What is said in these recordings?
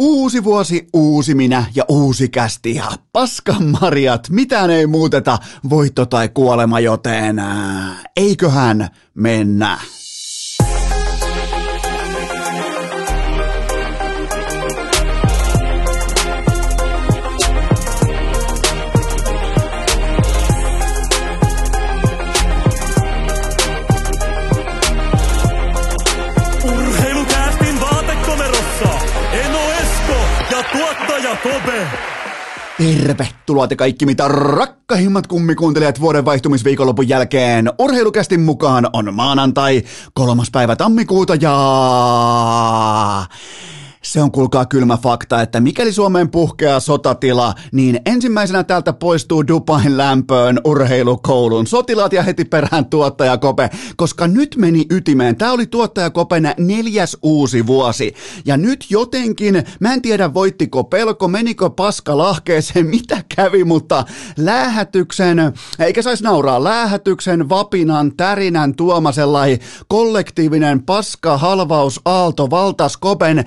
Uusi vuosi, uusi minä ja uusi kästi ja paskan marjat, mitään ei muuteta, voitto tai kuolema, joten eiköhän mennä. Tervetuloa te kaikki mitä rakkahimmat kummikuuntelijat vuoden vaihtumisviikonlopun jälkeen. Urheilukästin mukaan on maanantai, kolmas päivä tammikuuta ja... Se on kuulkaa kylmä fakta, että mikäli Suomeen puhkeaa sotatila, niin ensimmäisenä täältä poistuu Dubain lämpöön urheilukoulun sotilaat ja heti perään tuottaja Kope, koska nyt meni ytimeen. Tämä oli tuottaja Kopen neljäs uusi vuosi. Ja nyt jotenkin, mä en tiedä voittiko pelko, menikö paska lahkeeseen, mitä kävi, mutta lähetyksen, eikä saisi nauraa, lähetyksen, vapinan, tärinän tuoma sellainen kollektiivinen paska, halvaus, aalto, valtas Kopen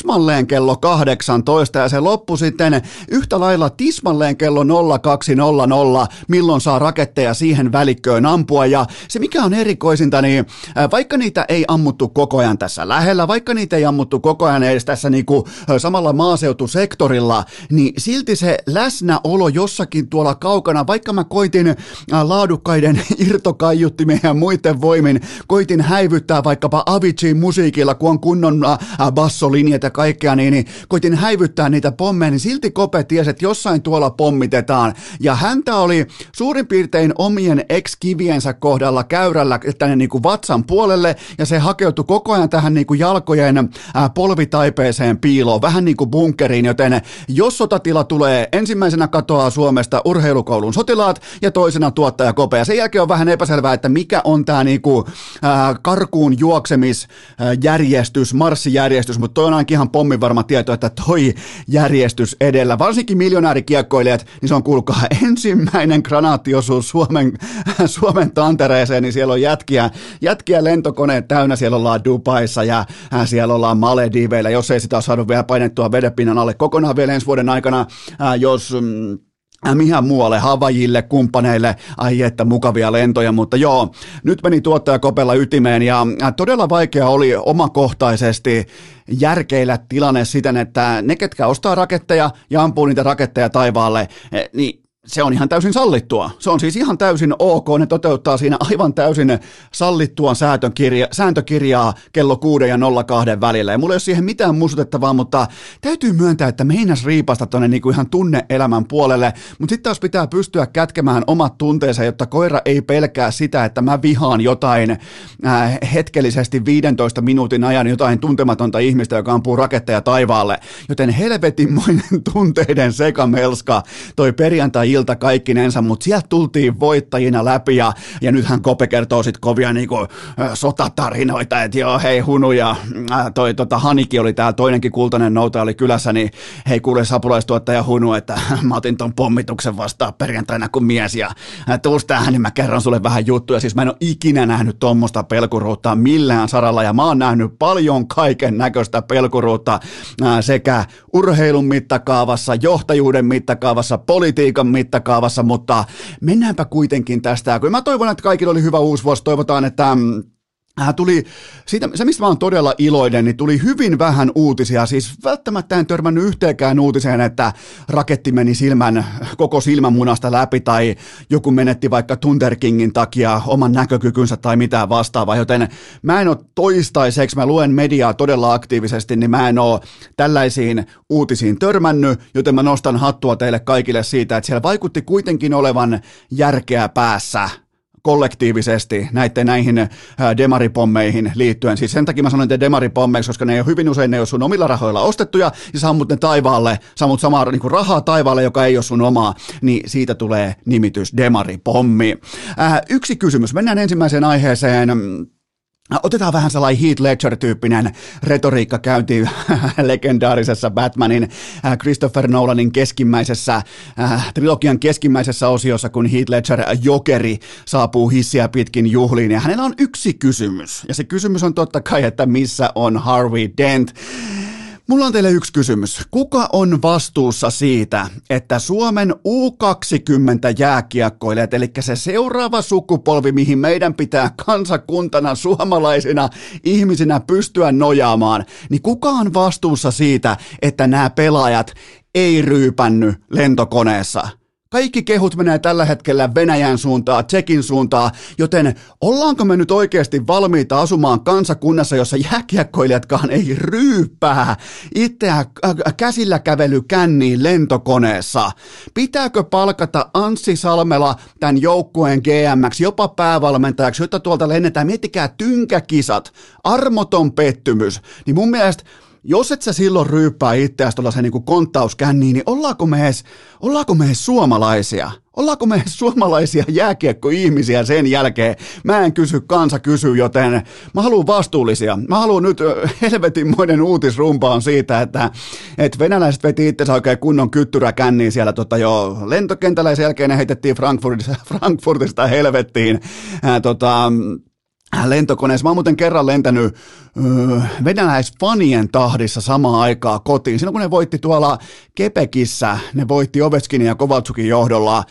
tismalleen kello 18 ja se loppu sitten yhtä lailla tismalleen kello 0200, milloin saa raketteja siihen välikköön ampua? Ja se mikä on erikoisinta, niin äh, vaikka niitä ei ammuttu koko ajan tässä lähellä, vaikka niitä ei ammuttu koko ajan edes tässä niinku äh, samalla maaseutusektorilla, niin silti se läsnäolo jossakin tuolla kaukana, vaikka mä koitin äh, laadukkaiden irtokaiuttimien ja muiden voimin, koitin häivyttää vaikkapa Avicii musiikilla, kun on kunnon bassolinjat kaikkea, niin, niin koitin häivyttää niitä pommeja, niin silti Kope tiesi, että jossain tuolla pommitetaan. Ja häntä oli suurin piirtein omien ex-kiviensä kohdalla käyrällä tänne niin kuin vatsan puolelle, ja se hakeutui koko ajan tähän niin kuin jalkojen ää, polvitaipeeseen piiloon, vähän niin kuin bunkeriin, joten jos sotatila tulee, ensimmäisenä katoaa Suomesta urheilukoulun sotilaat, ja toisena tuottaja Kope, ja sen jälkeen on vähän epäselvää, että mikä on tämä niin kuin, ää, karkuun juoksemisjärjestys, marssijärjestys, mutta toi on ihan pommin varma tieto, että toi järjestys edellä, varsinkin miljonäärikiekkoilijat, niin se on kuulkaa ensimmäinen granaattiosuus Suomen, Suomen tantereeseen, niin siellä on jätkiä, jätkiä lentokoneet täynnä, siellä ollaan Dubaissa ja äh, siellä ollaan Malediveillä, jos ei sitä ole saanut vielä painettua vedenpinnan alle kokonaan vielä ensi vuoden aikana, äh, jos mm, mihän muualle, Havajille, kumppaneille, ai että mukavia lentoja, mutta joo, nyt meni tuottaja Kopella ytimeen ja todella vaikea oli omakohtaisesti järkeillä tilanne siten, että ne, ketkä ostaa raketteja ja ampuu niitä raketteja taivaalle, niin se on ihan täysin sallittua. Se on siis ihan täysin ok, ne toteuttaa siinä aivan täysin sallittua sääntökirja, sääntökirjaa kello 6 ja 02 välillä. Ja mulla ei ole siihen mitään muistutettavaa, mutta täytyy myöntää, että meinas riipasta tuonne niinku ihan tunneelämän puolelle, mutta sitten taas pitää pystyä kätkemään omat tunteensa, jotta koira ei pelkää sitä, että mä vihaan jotain äh, hetkellisesti 15 minuutin ajan jotain tuntematonta ihmistä, joka ampuu raketteja taivaalle. Joten helvetinmoinen tunteiden sekamelska toi perjantai ilta kaikkinensa, mutta sieltä tultiin voittajina läpi ja, ja nythän Kope kertoo sitten kovia niinku, sotatarinoita, että joo hei Hunu ja toi tota, Haniki oli täällä, toinenkin kultainen nouta oli kylässä, niin hei kuule sapulaistuottaja Hunu, että mä otin ton pommituksen vastaan perjantaina kuin mies ja tuus tähän, niin mä kerron sulle vähän juttuja, siis mä en ole ikinä nähnyt tuommoista pelkuruutta millään saralla ja mä oon nähnyt paljon kaiken näköistä pelkuruutta sekä urheilun mittakaavassa, johtajuuden mittakaavassa, politiikan mittakaavassa, mutta mennäänpä kuitenkin tästä. Kun mä toivon, että kaikilla oli hyvä uusi vuosi, toivotaan, että mm, Hän tuli, siitä, se mistä mä oon todella iloinen, niin tuli hyvin vähän uutisia, siis välttämättä en törmännyt yhteenkään uutiseen, että raketti meni silmän, koko silmämunasta läpi tai joku menetti vaikka Thunder Kingin takia oman näkökykynsä tai mitään vastaavaa, joten mä en ole toistaiseksi, mä luen mediaa todella aktiivisesti, niin mä en ole tällaisiin uutisiin törmännyt, joten mä nostan hattua teille kaikille siitä, että siellä vaikutti kuitenkin olevan järkeä päässä kollektiivisesti näiden näihin äh, demaripommeihin liittyen. Siis sen takia mä sanoin, että demaripommeiksi, koska ne ei hyvin usein ne ei ole sun omilla rahoilla ostettuja, ja sammut ne taivaalle, sammut samaa niin kuin rahaa taivaalle, joka ei ole sun omaa, niin siitä tulee nimitys demaripommi. Äh, yksi kysymys, mennään ensimmäiseen aiheeseen. Otetaan vähän sellainen Heath Ledger-tyyppinen retoriikka käyntiin legendaarisessa Batmanin äh, Christopher Nolanin keskimmäisessä, äh, trilogian keskimmäisessä osiossa, kun Heath Ledger Jokeri saapuu hissiä pitkin juhliin. Ja hänellä on yksi kysymys, ja se kysymys on totta kai, että missä on Harvey Dent. Mulla on teille yksi kysymys. Kuka on vastuussa siitä, että Suomen U20 jääkiekkoilijat, eli se seuraava sukupolvi, mihin meidän pitää kansakuntana suomalaisina ihmisinä pystyä nojaamaan, niin kuka on vastuussa siitä, että nämä pelaajat ei ryypänny lentokoneessa? Kaikki kehut menee tällä hetkellä Venäjän suuntaan, Tsekin suuntaan, joten ollaanko me nyt oikeasti valmiita asumaan kansakunnassa, jossa jääkiekkoilijatkaan ei ryyppää itseä käsillä kävely känniin lentokoneessa? Pitääkö palkata Anssi Salmela tämän joukkueen GMX, jopa päävalmentajaksi, jotta tuolta lennetään? Miettikää tynkäkisat, armoton pettymys. Niin mun mielestä jos et sä silloin ryyppää itseäsi tuollaisen niin konttauskänniin, niin ollaanko me, edes, ollaanko me edes suomalaisia? Ollaanko me suomalaisia jääkiekkoihmisiä sen jälkeen? Mä en kysy, kansa kysyy, joten mä haluan vastuullisia. Mä haluan nyt helvetinmoinen uutisrumpaan siitä, että, että venäläiset veti itsensä oikein kunnon kyttyrä känniin siellä tota jo lentokentällä ja sen jälkeen ne heitettiin Frankfurtista, Frankfurtista helvettiin. Ää, tota, lentokoneessa. Mä oon muuten kerran lentänyt öö, venäläisfanien tahdissa samaan aikaa kotiin. Silloin kun ne voitti tuolla Kepekissä, ne voitti Ovechkinin ja Kovaltsukin johdolla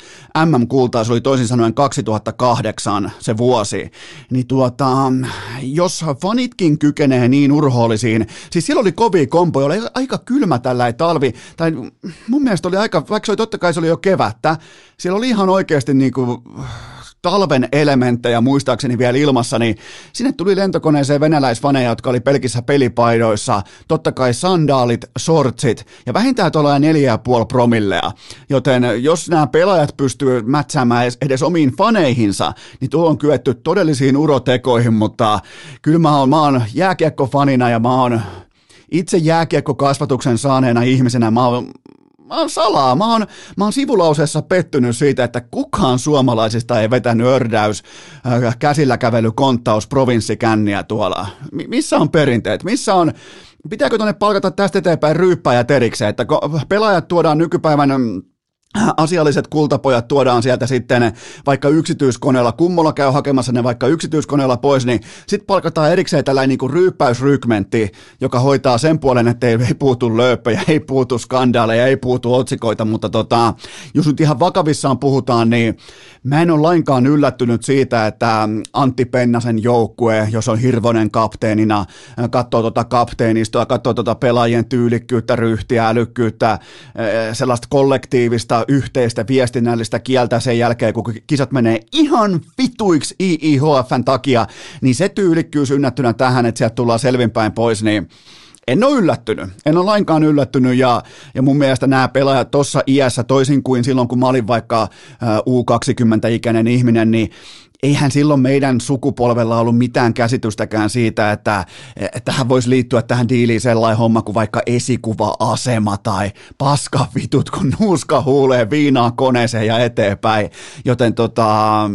MM-kultaa, se oli toisin sanoen 2008 se vuosi. Niin tuota, jos fanitkin kykenee niin urhoollisiin, siis siellä oli kovia kompoja, oli aika kylmä tällä talvi, tai mun mielestä oli aika, vaikka se oli totta kai se oli jo kevättä, siellä oli ihan oikeasti niin kuin, talven elementtejä muistaakseni vielä ilmassa, niin sinne tuli lentokoneeseen venäläisfaneja, jotka oli pelkissä pelipaidoissa, totta kai sandaalit, sortsit ja vähintään tuolla neljä puoli promillea. Joten jos nämä pelaajat pystyvät mätsäämään edes omiin faneihinsa, niin tuo on kyetty todellisiin urotekoihin, mutta kyllä mä oon, mä oon jääkiekkofanina ja mä oon itse jääkiekkokasvatuksen saaneena ihmisenä, mä oon mä oon salaa, mä oon, mä oon sivulauseessa pettynyt siitä, että kukaan suomalaisista ei vetänyt ördäys, äh, käsillä kävely, konttaus, provinssikänniä tuolla. M- missä on perinteet? Missä on, pitääkö tuonne palkata tästä eteenpäin ryyppää ja terikseen, että pelaajat tuodaan nykypäivän asialliset kultapojat tuodaan sieltä sitten vaikka yksityiskoneella, kummolla käy hakemassa ne vaikka yksityiskoneella pois, niin sitten palkataan erikseen tällainen niin ryyppäysrykmentti, joka hoitaa sen puolen, että ei, ei puutu lööppejä, ei puutu skandaaleja, ei puutu otsikoita, mutta tota, jos nyt ihan vakavissaan puhutaan, niin mä en ole lainkaan yllättynyt siitä, että Antti Pennasen joukkue, jos on Hirvonen kapteenina, katsoo tota kapteenistoa, katsoo tota pelaajien tyylikkyyttä, ryhtiä, älykkyyttä, sellaista kollektiivista yhteistä viestinnällistä kieltä sen jälkeen, kun kisat menee ihan vituiksi IIHFn takia, niin se tyylikkyys ynnättynä tähän, että sieltä tullaan selvinpäin pois, niin en ole yllättynyt. En ole lainkaan yllättynyt ja, ja mun mielestä nämä pelaajat tuossa iässä, toisin kuin silloin kun mä olin vaikka U20-ikäinen ihminen, niin eihän silloin meidän sukupolvella ollut mitään käsitystäkään siitä, että tähän voisi liittyä tähän diiliin sellainen homma kuin vaikka esikuva-asema tai paskavitut, kun nuuska huulee viinaa koneeseen ja eteenpäin. Joten tota,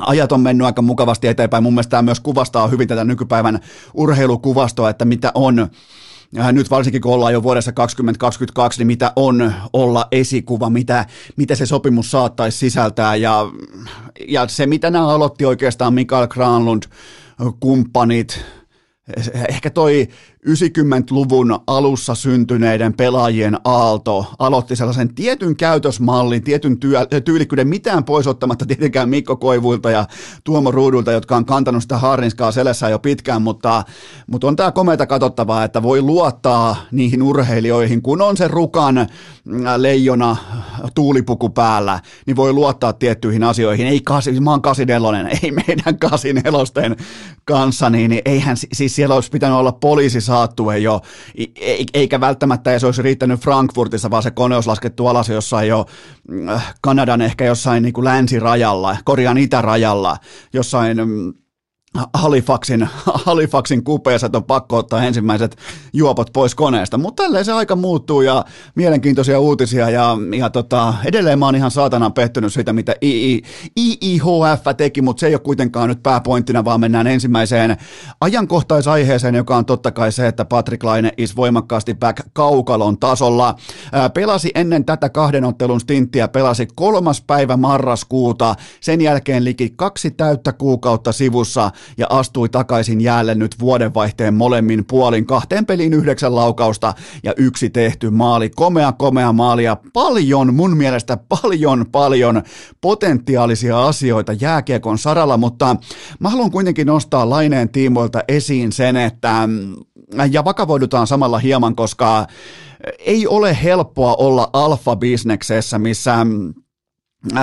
ajat on mennyt aika mukavasti eteenpäin. Mun mielestä tämä myös kuvastaa hyvin tätä nykypäivän urheilukuvastoa, että mitä on nyt varsinkin kun ollaan jo vuodessa 2022, niin mitä on olla esikuva, mitä, mitä se sopimus saattaisi sisältää? Ja, ja se mitä nämä aloitti oikeastaan Mikael Granlund, kumppanit, ehkä toi 90-luvun alussa syntyneiden pelaajien aalto aloitti sellaisen tietyn käytösmallin, tietyn työ, tyylikkyyden, mitään pois ottamatta tietenkään Mikko Koivuilta ja Tuomo Ruudulta, jotka on kantanut sitä haarinskaa selässä jo pitkään, mutta, mutta on tämä komeita katsottavaa, että voi luottaa niihin urheilijoihin, kun on se rukan äh, leijona tuulipuku päällä, niin voi luottaa tiettyihin asioihin. Ei kasi, mä oon kasinelonen, ei meidän kasinelosten kanssa, niin eihän, siis siellä olisi pitänyt olla poliisi saattue jo, eikä välttämättä edes olisi riittänyt Frankfurtissa, vaan se kone olisi laskettu alas jossain jo äh, Kanadan ehkä jossain niin kuin länsirajalla, Korean itärajalla, jossain mm, Halifaxin, Halifaxin kupeessa, että on pakko ottaa ensimmäiset juopot pois koneesta. Mutta tälleen se aika muuttuu ja mielenkiintoisia uutisia ja, ja tota, edelleen mä oon ihan saatanan pettynyt siitä, mitä II, IIHF teki, mutta se ei ole kuitenkaan nyt pääpointtina, vaan mennään ensimmäiseen ajankohtaisaiheeseen, joka on totta kai se, että Patrick Laine is voimakkaasti back kaukalon tasolla. Pelasi ennen tätä kahden ottelun stinttiä, pelasi kolmas päivä marraskuuta, sen jälkeen liki kaksi täyttä kuukautta sivussa – ja astui takaisin jäälle nyt vuodenvaihteen molemmin puolin. Kahteen peliin yhdeksän laukausta ja yksi tehty maali. Komea, komea maali ja paljon, mun mielestä paljon, paljon potentiaalisia asioita jääkiekon saralla, mutta mä haluan kuitenkin nostaa Laineen tiimoilta esiin sen, että ja vakavoidutaan samalla hieman, koska ei ole helppoa olla alfa-bisneksessä, missä Äh,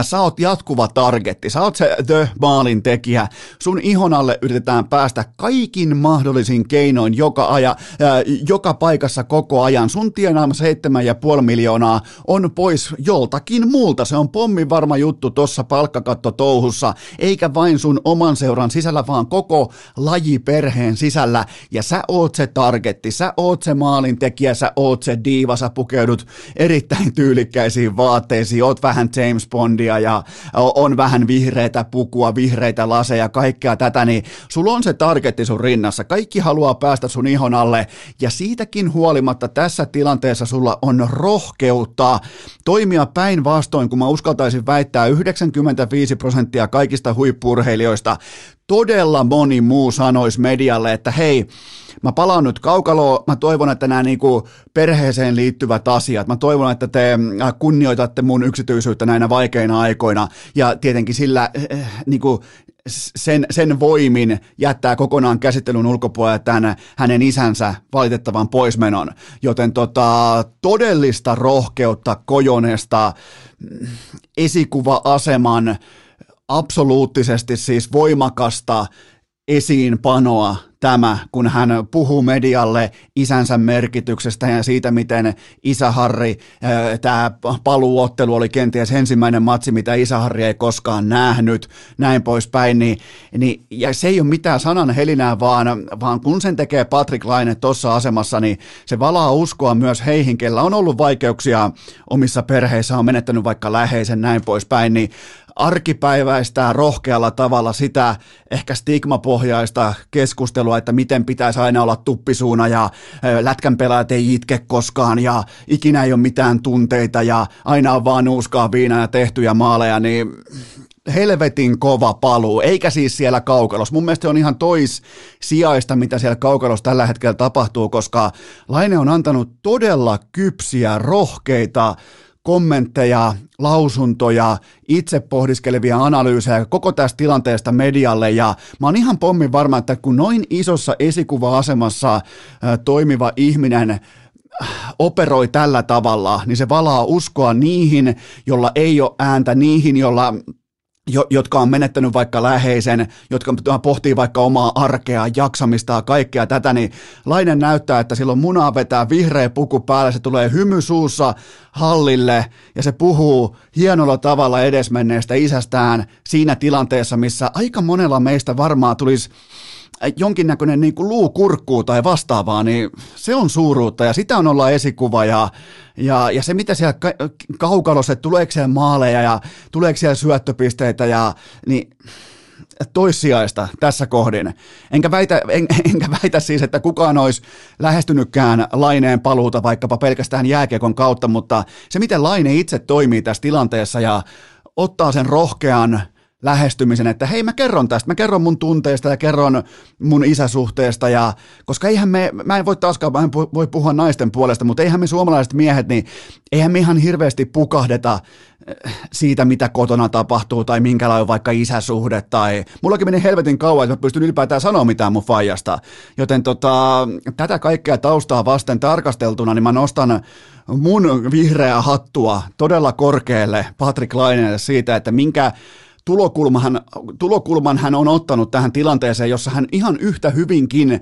sä oot jatkuva targetti, sä oot se the maalin tekijä, sun ihon alle yritetään päästä kaikin mahdollisin keinoin joka, aja, äh, joka paikassa koko ajan. Sun tienaama 7,5 miljoonaa on pois joltakin muulta, se on pommin varma juttu tossa palkkakatto-touhussa, eikä vain sun oman seuran sisällä, vaan koko lajiperheen sisällä, ja sä oot se targetti, sä oot se maalin tekijä, sä oot se diiva, sä pukeudut erittäin tyylikkäisiin vaatteisiin, oot vähän James Bond, Bondia ja on vähän vihreitä pukua, vihreitä laseja, kaikkea tätä, niin sulla on se targetti sun rinnassa. Kaikki haluaa päästä sun ihon alle ja siitäkin huolimatta tässä tilanteessa sulla on rohkeutta toimia päinvastoin, kun mä uskaltaisin väittää 95 prosenttia kaikista huippurheilijoista todella moni muu sanoisi medialle, että hei, mä palaan nyt kaukaloon, mä toivon, että nämä niinku perheeseen liittyvät asiat, mä toivon, että te äh, kunnioitatte mun yksityisyyttä näinä vaikeina aikoina, ja tietenkin sillä äh, niinku, sen, sen voimin jättää kokonaan käsittelyn ulkopuolelle tämän hänen isänsä valitettavan poismenon. Joten tota, todellista rohkeutta Kojonesta, mm, esikuva-aseman, absoluuttisesti siis voimakasta esiinpanoa tämä, kun hän puhuu medialle isänsä merkityksestä ja siitä, miten isä Harri, tämä paluuottelu oli kenties ensimmäinen matsi, mitä isä Harri ei koskaan nähnyt, näin poispäin, niin, niin, ja se ei ole mitään sanan helinää, vaan, vaan kun sen tekee Patrick Laine tuossa asemassa, niin se valaa uskoa myös heihin, kellä on ollut vaikeuksia omissa perheissä, on menettänyt vaikka läheisen, näin poispäin, niin arkipäiväistää rohkealla tavalla sitä ehkä stigmapohjaista keskustelua, että miten pitäisi aina olla tuppisuuna ja lätkän pelaajat ei itke koskaan ja ikinä ei ole mitään tunteita ja aina on vaan nuuskaa viinaa ja tehtyjä maaleja, niin helvetin kova paluu, eikä siis siellä kaukalossa. Mun mielestä on ihan tois sijaista, mitä siellä kaukalossa tällä hetkellä tapahtuu, koska Laine on antanut todella kypsiä, rohkeita, kommentteja, lausuntoja, itse pohdiskelevia analyysejä koko tästä tilanteesta medialle. Ja mä oon ihan pommin varma, että kun noin isossa esikuva-asemassa toimiva ihminen äh, operoi tällä tavalla, niin se valaa uskoa niihin, jolla ei ole ääntä, niihin, jolla jo, jotka on menettänyt vaikka läheisen, jotka pohtii vaikka omaa arkea, jaksamista ja kaikkea tätä, niin Lainen näyttää, että silloin munaa vetää vihreä puku päällä, se tulee hymy suussa hallille ja se puhuu hienolla tavalla edesmenneestä isästään siinä tilanteessa, missä aika monella meistä varmaan tulisi jonkinnäköinen niin kuin luukurkkuu tai vastaavaa, niin se on suuruutta ja sitä on olla esikuva ja, ja, ja se mitä siellä ka- kaukalossa, että tuleeko siellä maaleja ja tuleeko siellä syöttöpisteitä ja niin toissijaista tässä kohdin. Enkä väitä, en, enkä väitä siis, että kukaan olisi lähestynytkään Laineen paluuta vaikkapa pelkästään jääkiekon kautta, mutta se miten Laine itse toimii tässä tilanteessa ja ottaa sen rohkean lähestymisen, että hei mä kerron tästä, mä kerron mun tunteista ja kerron mun isäsuhteesta ja koska eihän me, mä en voi taaskaan, mä en voi puhua naisten puolesta, mutta eihän me suomalaiset miehet, niin eihän me ihan hirveästi pukahdeta eh, siitä, mitä kotona tapahtuu tai minkälainen on vaikka isäsuhde tai mullakin meni helvetin kauan, että mä pystyn ylipäätään sanoa mitään mun faijasta. Joten tota, tätä kaikkea taustaa vasten tarkasteltuna, niin mä nostan mun vihreää hattua todella korkealle Patrick Lainelle siitä, että minkä tulokulman, tulokulman hän on ottanut tähän tilanteeseen, jossa hän ihan yhtä hyvinkin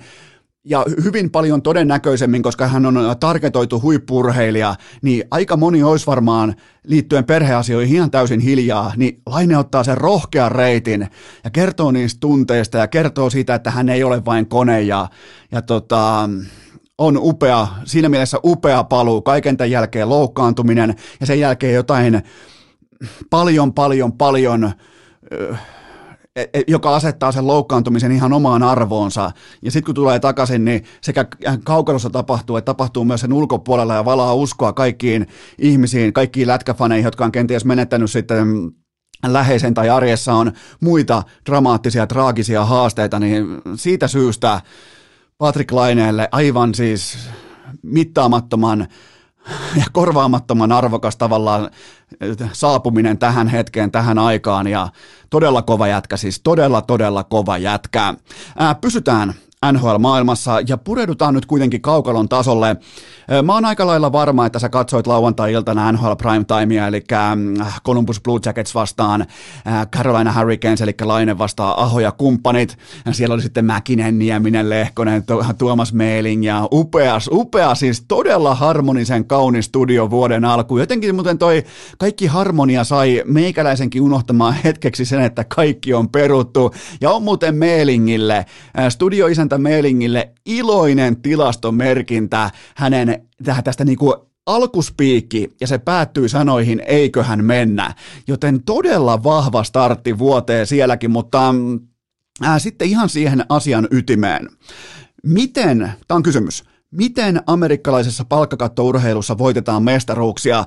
ja hyvin paljon todennäköisemmin, koska hän on targetoitu huippurheilija, niin aika moni olisi varmaan liittyen perheasioihin ihan täysin hiljaa, niin Laine ottaa sen rohkean reitin ja kertoo niistä tunteista ja kertoo siitä, että hän ei ole vain kone ja, ja tota, on upea, siinä mielessä upea paluu, kaiken tämän jälkeen loukkaantuminen ja sen jälkeen jotain paljon, paljon, paljon joka asettaa sen loukkaantumisen ihan omaan arvoonsa. Ja sitten kun tulee takaisin, niin sekä kaukalossa tapahtuu, että tapahtuu myös sen ulkopuolella ja valaa uskoa kaikkiin ihmisiin, kaikkiin lätkäfaneihin, jotka on kenties menettänyt sitten läheisen tai arjessa on muita dramaattisia, traagisia haasteita, niin siitä syystä Patrick Laineelle aivan siis mittaamattoman ja korvaamattoman arvokas tavallaan saapuminen tähän hetkeen, tähän aikaan ja todella kova jätkä, siis todella, todella kova jätkä. Ää, pysytään NHL-maailmassa ja pureudutaan nyt kuitenkin kaukalon tasolle. Mä oon aika lailla varma, että sä katsoit lauantai-iltana NHL Prime Timea, eli Columbus Blue Jackets vastaan Carolina Hurricanes, eli Laine vastaan Aho ja kumppanit. Siellä oli sitten Mäkinen, Nieminen, Lehkonen, Tuomas Meiling ja upeas, upea, siis todella harmonisen kaunis studio vuoden alku. Jotenkin muuten toi kaikki harmonia sai meikäläisenkin unohtamaan hetkeksi sen, että kaikki on peruttu. Ja on muuten Meilingille, studioisäntä Meilingille iloinen tilastomerkintä hänen tästä niin kuin alkuspiikki ja se päättyy sanoihin eiköhän mennä, joten todella vahva startti vuoteen sielläkin, mutta ää, sitten ihan siihen asian ytimeen. Miten, tämä on kysymys, miten amerikkalaisessa palkkakattourheilussa voitetaan mestaruuksia?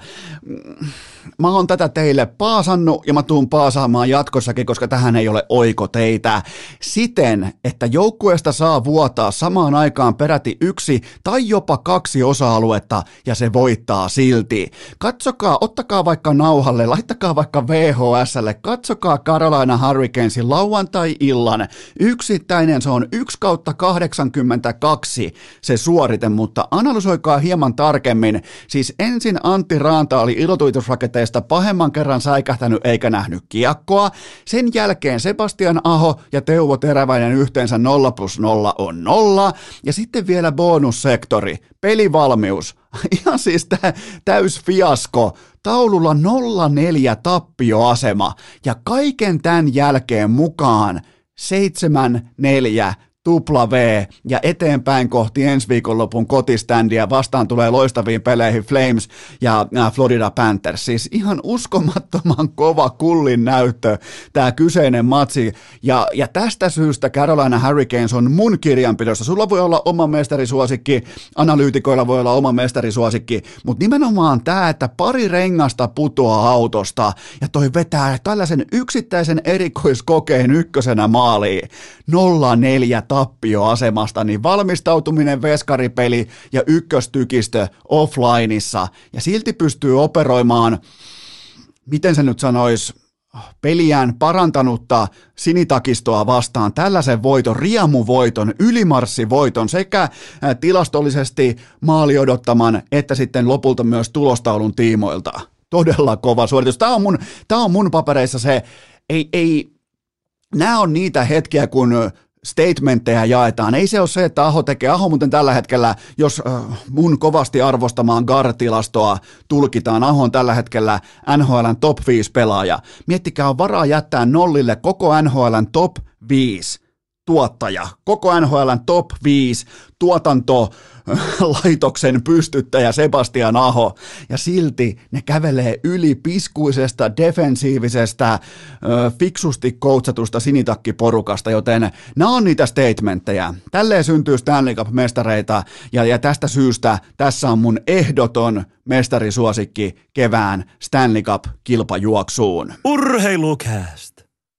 Mä oon tätä teille paasannut ja mä tuun paasaamaan jatkossakin, koska tähän ei ole oiko teitä. Siten, että joukkueesta saa vuotaa samaan aikaan peräti yksi tai jopa kaksi osa-aluetta ja se voittaa silti. Katsokaa, ottakaa vaikka nauhalle, laittakaa vaikka VHSlle, katsokaa Carolina Hurricanesin lauantai-illan. Yksittäinen se on 1 kautta 82 se suorite, mutta analysoikaa hieman tarkemmin. Siis ensin Antti Raanta oli ilotuitusraketti tilanteesta pahemman kerran säikähtänyt eikä nähnyt kiekkoa. Sen jälkeen Sebastian Aho ja Teuvo Teräväinen yhteensä 0 plus 0 on 0. Ja sitten vielä bonussektori, pelivalmius. Ihan siis tä- täys fiasko. Taululla 0-4 tappioasema ja kaiken tämän jälkeen mukaan 7-4 tupla V ja eteenpäin kohti ensi viikonlopun kotiständiä. Vastaan tulee loistaviin peleihin Flames ja Florida Panthers. Siis ihan uskomattoman kova kullin näyttö tämä kyseinen matsi. Ja, ja tästä syystä Carolina Hurricanes on mun kirjanpidossa. Sulla voi olla oma mestarisuosikki, analyytikoilla voi olla oma mestarisuosikki, mutta nimenomaan tämä, että pari rengasta putoaa autosta ja toi vetää tällaisen yksittäisen erikoiskokeen ykkösenä maaliin. 0-4 tappioasemasta, niin valmistautuminen veskaripeli ja ykköstykistö offlineissa ja silti pystyy operoimaan, miten se nyt sanoisi, peliään parantanutta sinitakistoa vastaan tällaisen voiton, riemuvoiton, ylimarssivoiton sekä tilastollisesti maali odottaman että sitten lopulta myös tulostaulun tiimoilta. Todella kova suoritus. Tämä on mun, tämä on mun papereissa se, ei, ei, nämä on niitä hetkiä, kun statementteja jaetaan. Ei se ole se, että Aho tekee. Aho muuten tällä hetkellä, jos äh, mun kovasti arvostamaan GAR-tilastoa tulkitaan, Aho on tällä hetkellä NHLn top 5 pelaaja. Miettikää, on varaa jättää nollille koko NHLn top 5 tuottaja. Koko NHLn top 5 tuotanto laitoksen pystyttäjä Sebastian Aho, ja silti ne kävelee yli piskuisesta, defensiivisestä, fiksusti koutsatusta sinitakkiporukasta, joten nämä on niitä statementteja. Tälleen syntyy Stanley Cup-mestareita, ja, ja tästä syystä tässä on mun ehdoton mestarisuosikki kevään Stanley Cup-kilpajuoksuun. Urheilukääst!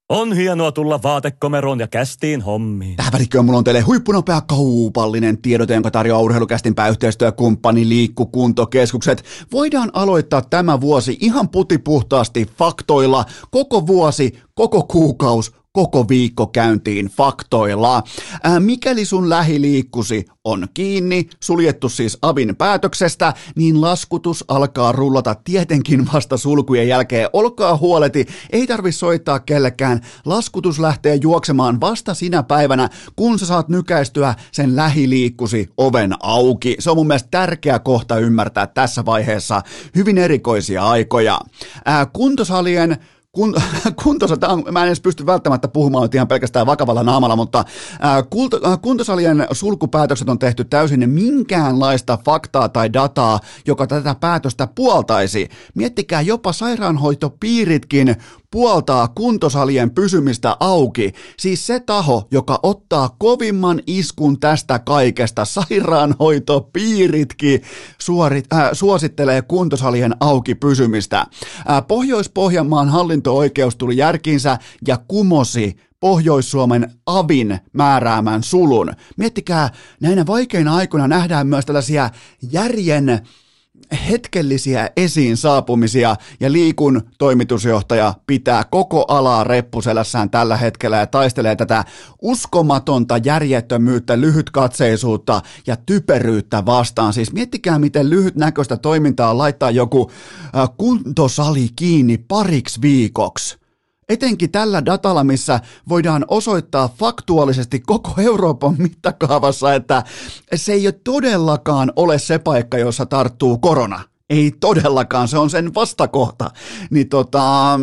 On hienoa tulla vaatekomeroon ja kästiin hommiin. Tähän välikköön mulla on teille huippunopea kaupallinen tiedote, jonka tarjoaa urheilukästin pääyhteistyökumppani Liikkukuntokeskukset. Voidaan aloittaa tämä vuosi ihan putipuhtaasti faktoilla. Koko vuosi, koko kuukaus, koko viikko käyntiin faktoilla. Ää, mikäli sun lähiliikkusi on kiinni, suljettu siis avin päätöksestä, niin laskutus alkaa rullata tietenkin vasta sulkujen jälkeen. Olkaa huoleti, ei tarvi soittaa kellekään. Laskutus lähtee juoksemaan vasta sinä päivänä, kun sä saat nykäistyä sen lähiliikkusi oven auki. Se on mun mielestä tärkeä kohta ymmärtää tässä vaiheessa hyvin erikoisia aikoja. Ää, kuntosalien kun, kuntosa, on, mä en edes pysty välttämättä puhumaan nyt ihan pelkästään vakavalla naamalla, mutta ää, kulto, ää, kuntosalien sulkupäätökset on tehty täysin minkäänlaista faktaa tai dataa, joka tätä päätöstä puoltaisi. Miettikää, jopa sairaanhoitopiiritkin puoltaa kuntosalien pysymistä auki. Siis se taho, joka ottaa kovimman iskun tästä kaikesta, sairaanhoitopiiritkin suorit, äh, suosittelee kuntosalien auki pysymistä. Äh, Pohjois-Pohjanmaan hallinto hallinto-oikeus tuli järkiinsä ja kumosi Pohjois-Suomen avin määräämän sulun. Miettikää, näinä vaikeina aikoina nähdään myös tällaisia järjen hetkellisiä esiin saapumisia ja liikun toimitusjohtaja pitää koko alaa reppuselässään tällä hetkellä ja taistelee tätä uskomatonta järjettömyyttä, lyhytkatseisuutta ja typeryyttä vastaan. Siis miettikää, miten lyhytnäköistä toimintaa laittaa joku kuntosali kiinni pariksi viikoksi. Etenkin tällä datalla, missä voidaan osoittaa faktuaalisesti koko Euroopan mittakaavassa, että se ei ole todellakaan ole se paikka, jossa tarttuu korona. Ei todellakaan, se on sen vastakohta. Niin tota,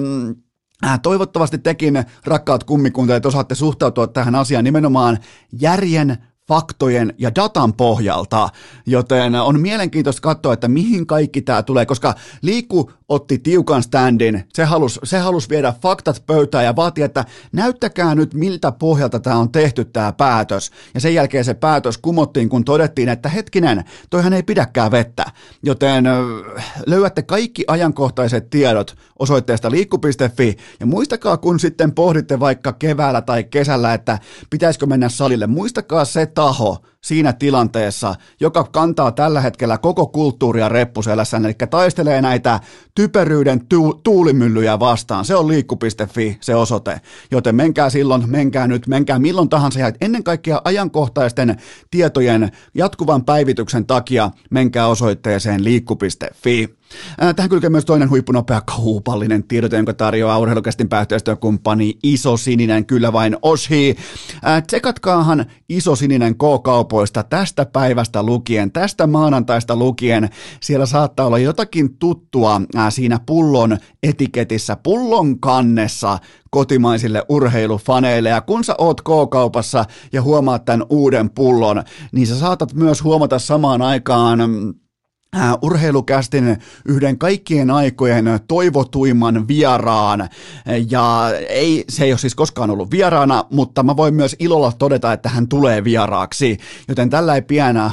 Äh, toivottavasti tekin, rakkaat kummikuntajat, osaatte suhtautua tähän asiaan nimenomaan järjen faktojen ja datan pohjalta, joten on mielenkiintoista katsoa, että mihin kaikki tämä tulee, koska Liikku otti tiukan standin, se halusi, se halusi viedä faktat pöytään ja vaati, että näyttäkää nyt miltä pohjalta tämä on tehty tämä päätös. Ja sen jälkeen se päätös kumottiin, kun todettiin, että hetkinen, toihan ei pidäkään vettä. Joten löydätte kaikki ajankohtaiset tiedot osoitteesta liikku.fi ja muistakaa, kun sitten pohditte vaikka keväällä tai kesällä, että pitäisikö mennä salille, muistakaa se taho, siinä tilanteessa, joka kantaa tällä hetkellä koko kulttuuria reppuselässään, eli taistelee näitä typeryyden tu- tuulimyllyjä vastaan. Se on liikku.fi se osoite, joten menkää silloin, menkää nyt, menkää milloin tahansa ja ennen kaikkea ajankohtaisten tietojen jatkuvan päivityksen takia menkää osoitteeseen liikku.fi. Tähän kylkee myös toinen huippunopea kaupallinen tiedote, jonka tarjoaa urheilukästin pääyhteistyökumppani Iso Sininen, kyllä vain Oshi. Tsekkatkaahan Iso Sininen K-kaupoista tästä päivästä lukien, tästä maanantaista lukien. Siellä saattaa olla jotakin tuttua siinä pullon etiketissä, pullon kannessa, kotimaisille urheilufaneille. Ja kun sä oot K-kaupassa ja huomaat tämän uuden pullon, niin sä saatat myös huomata samaan aikaan Äh, urheilukästin yhden kaikkien aikojen toivotuimman vieraan. Ja ei, se ei ole siis koskaan ollut vieraana, mutta mä voin myös ilolla todeta, että hän tulee vieraaksi. Joten tällä ei pienä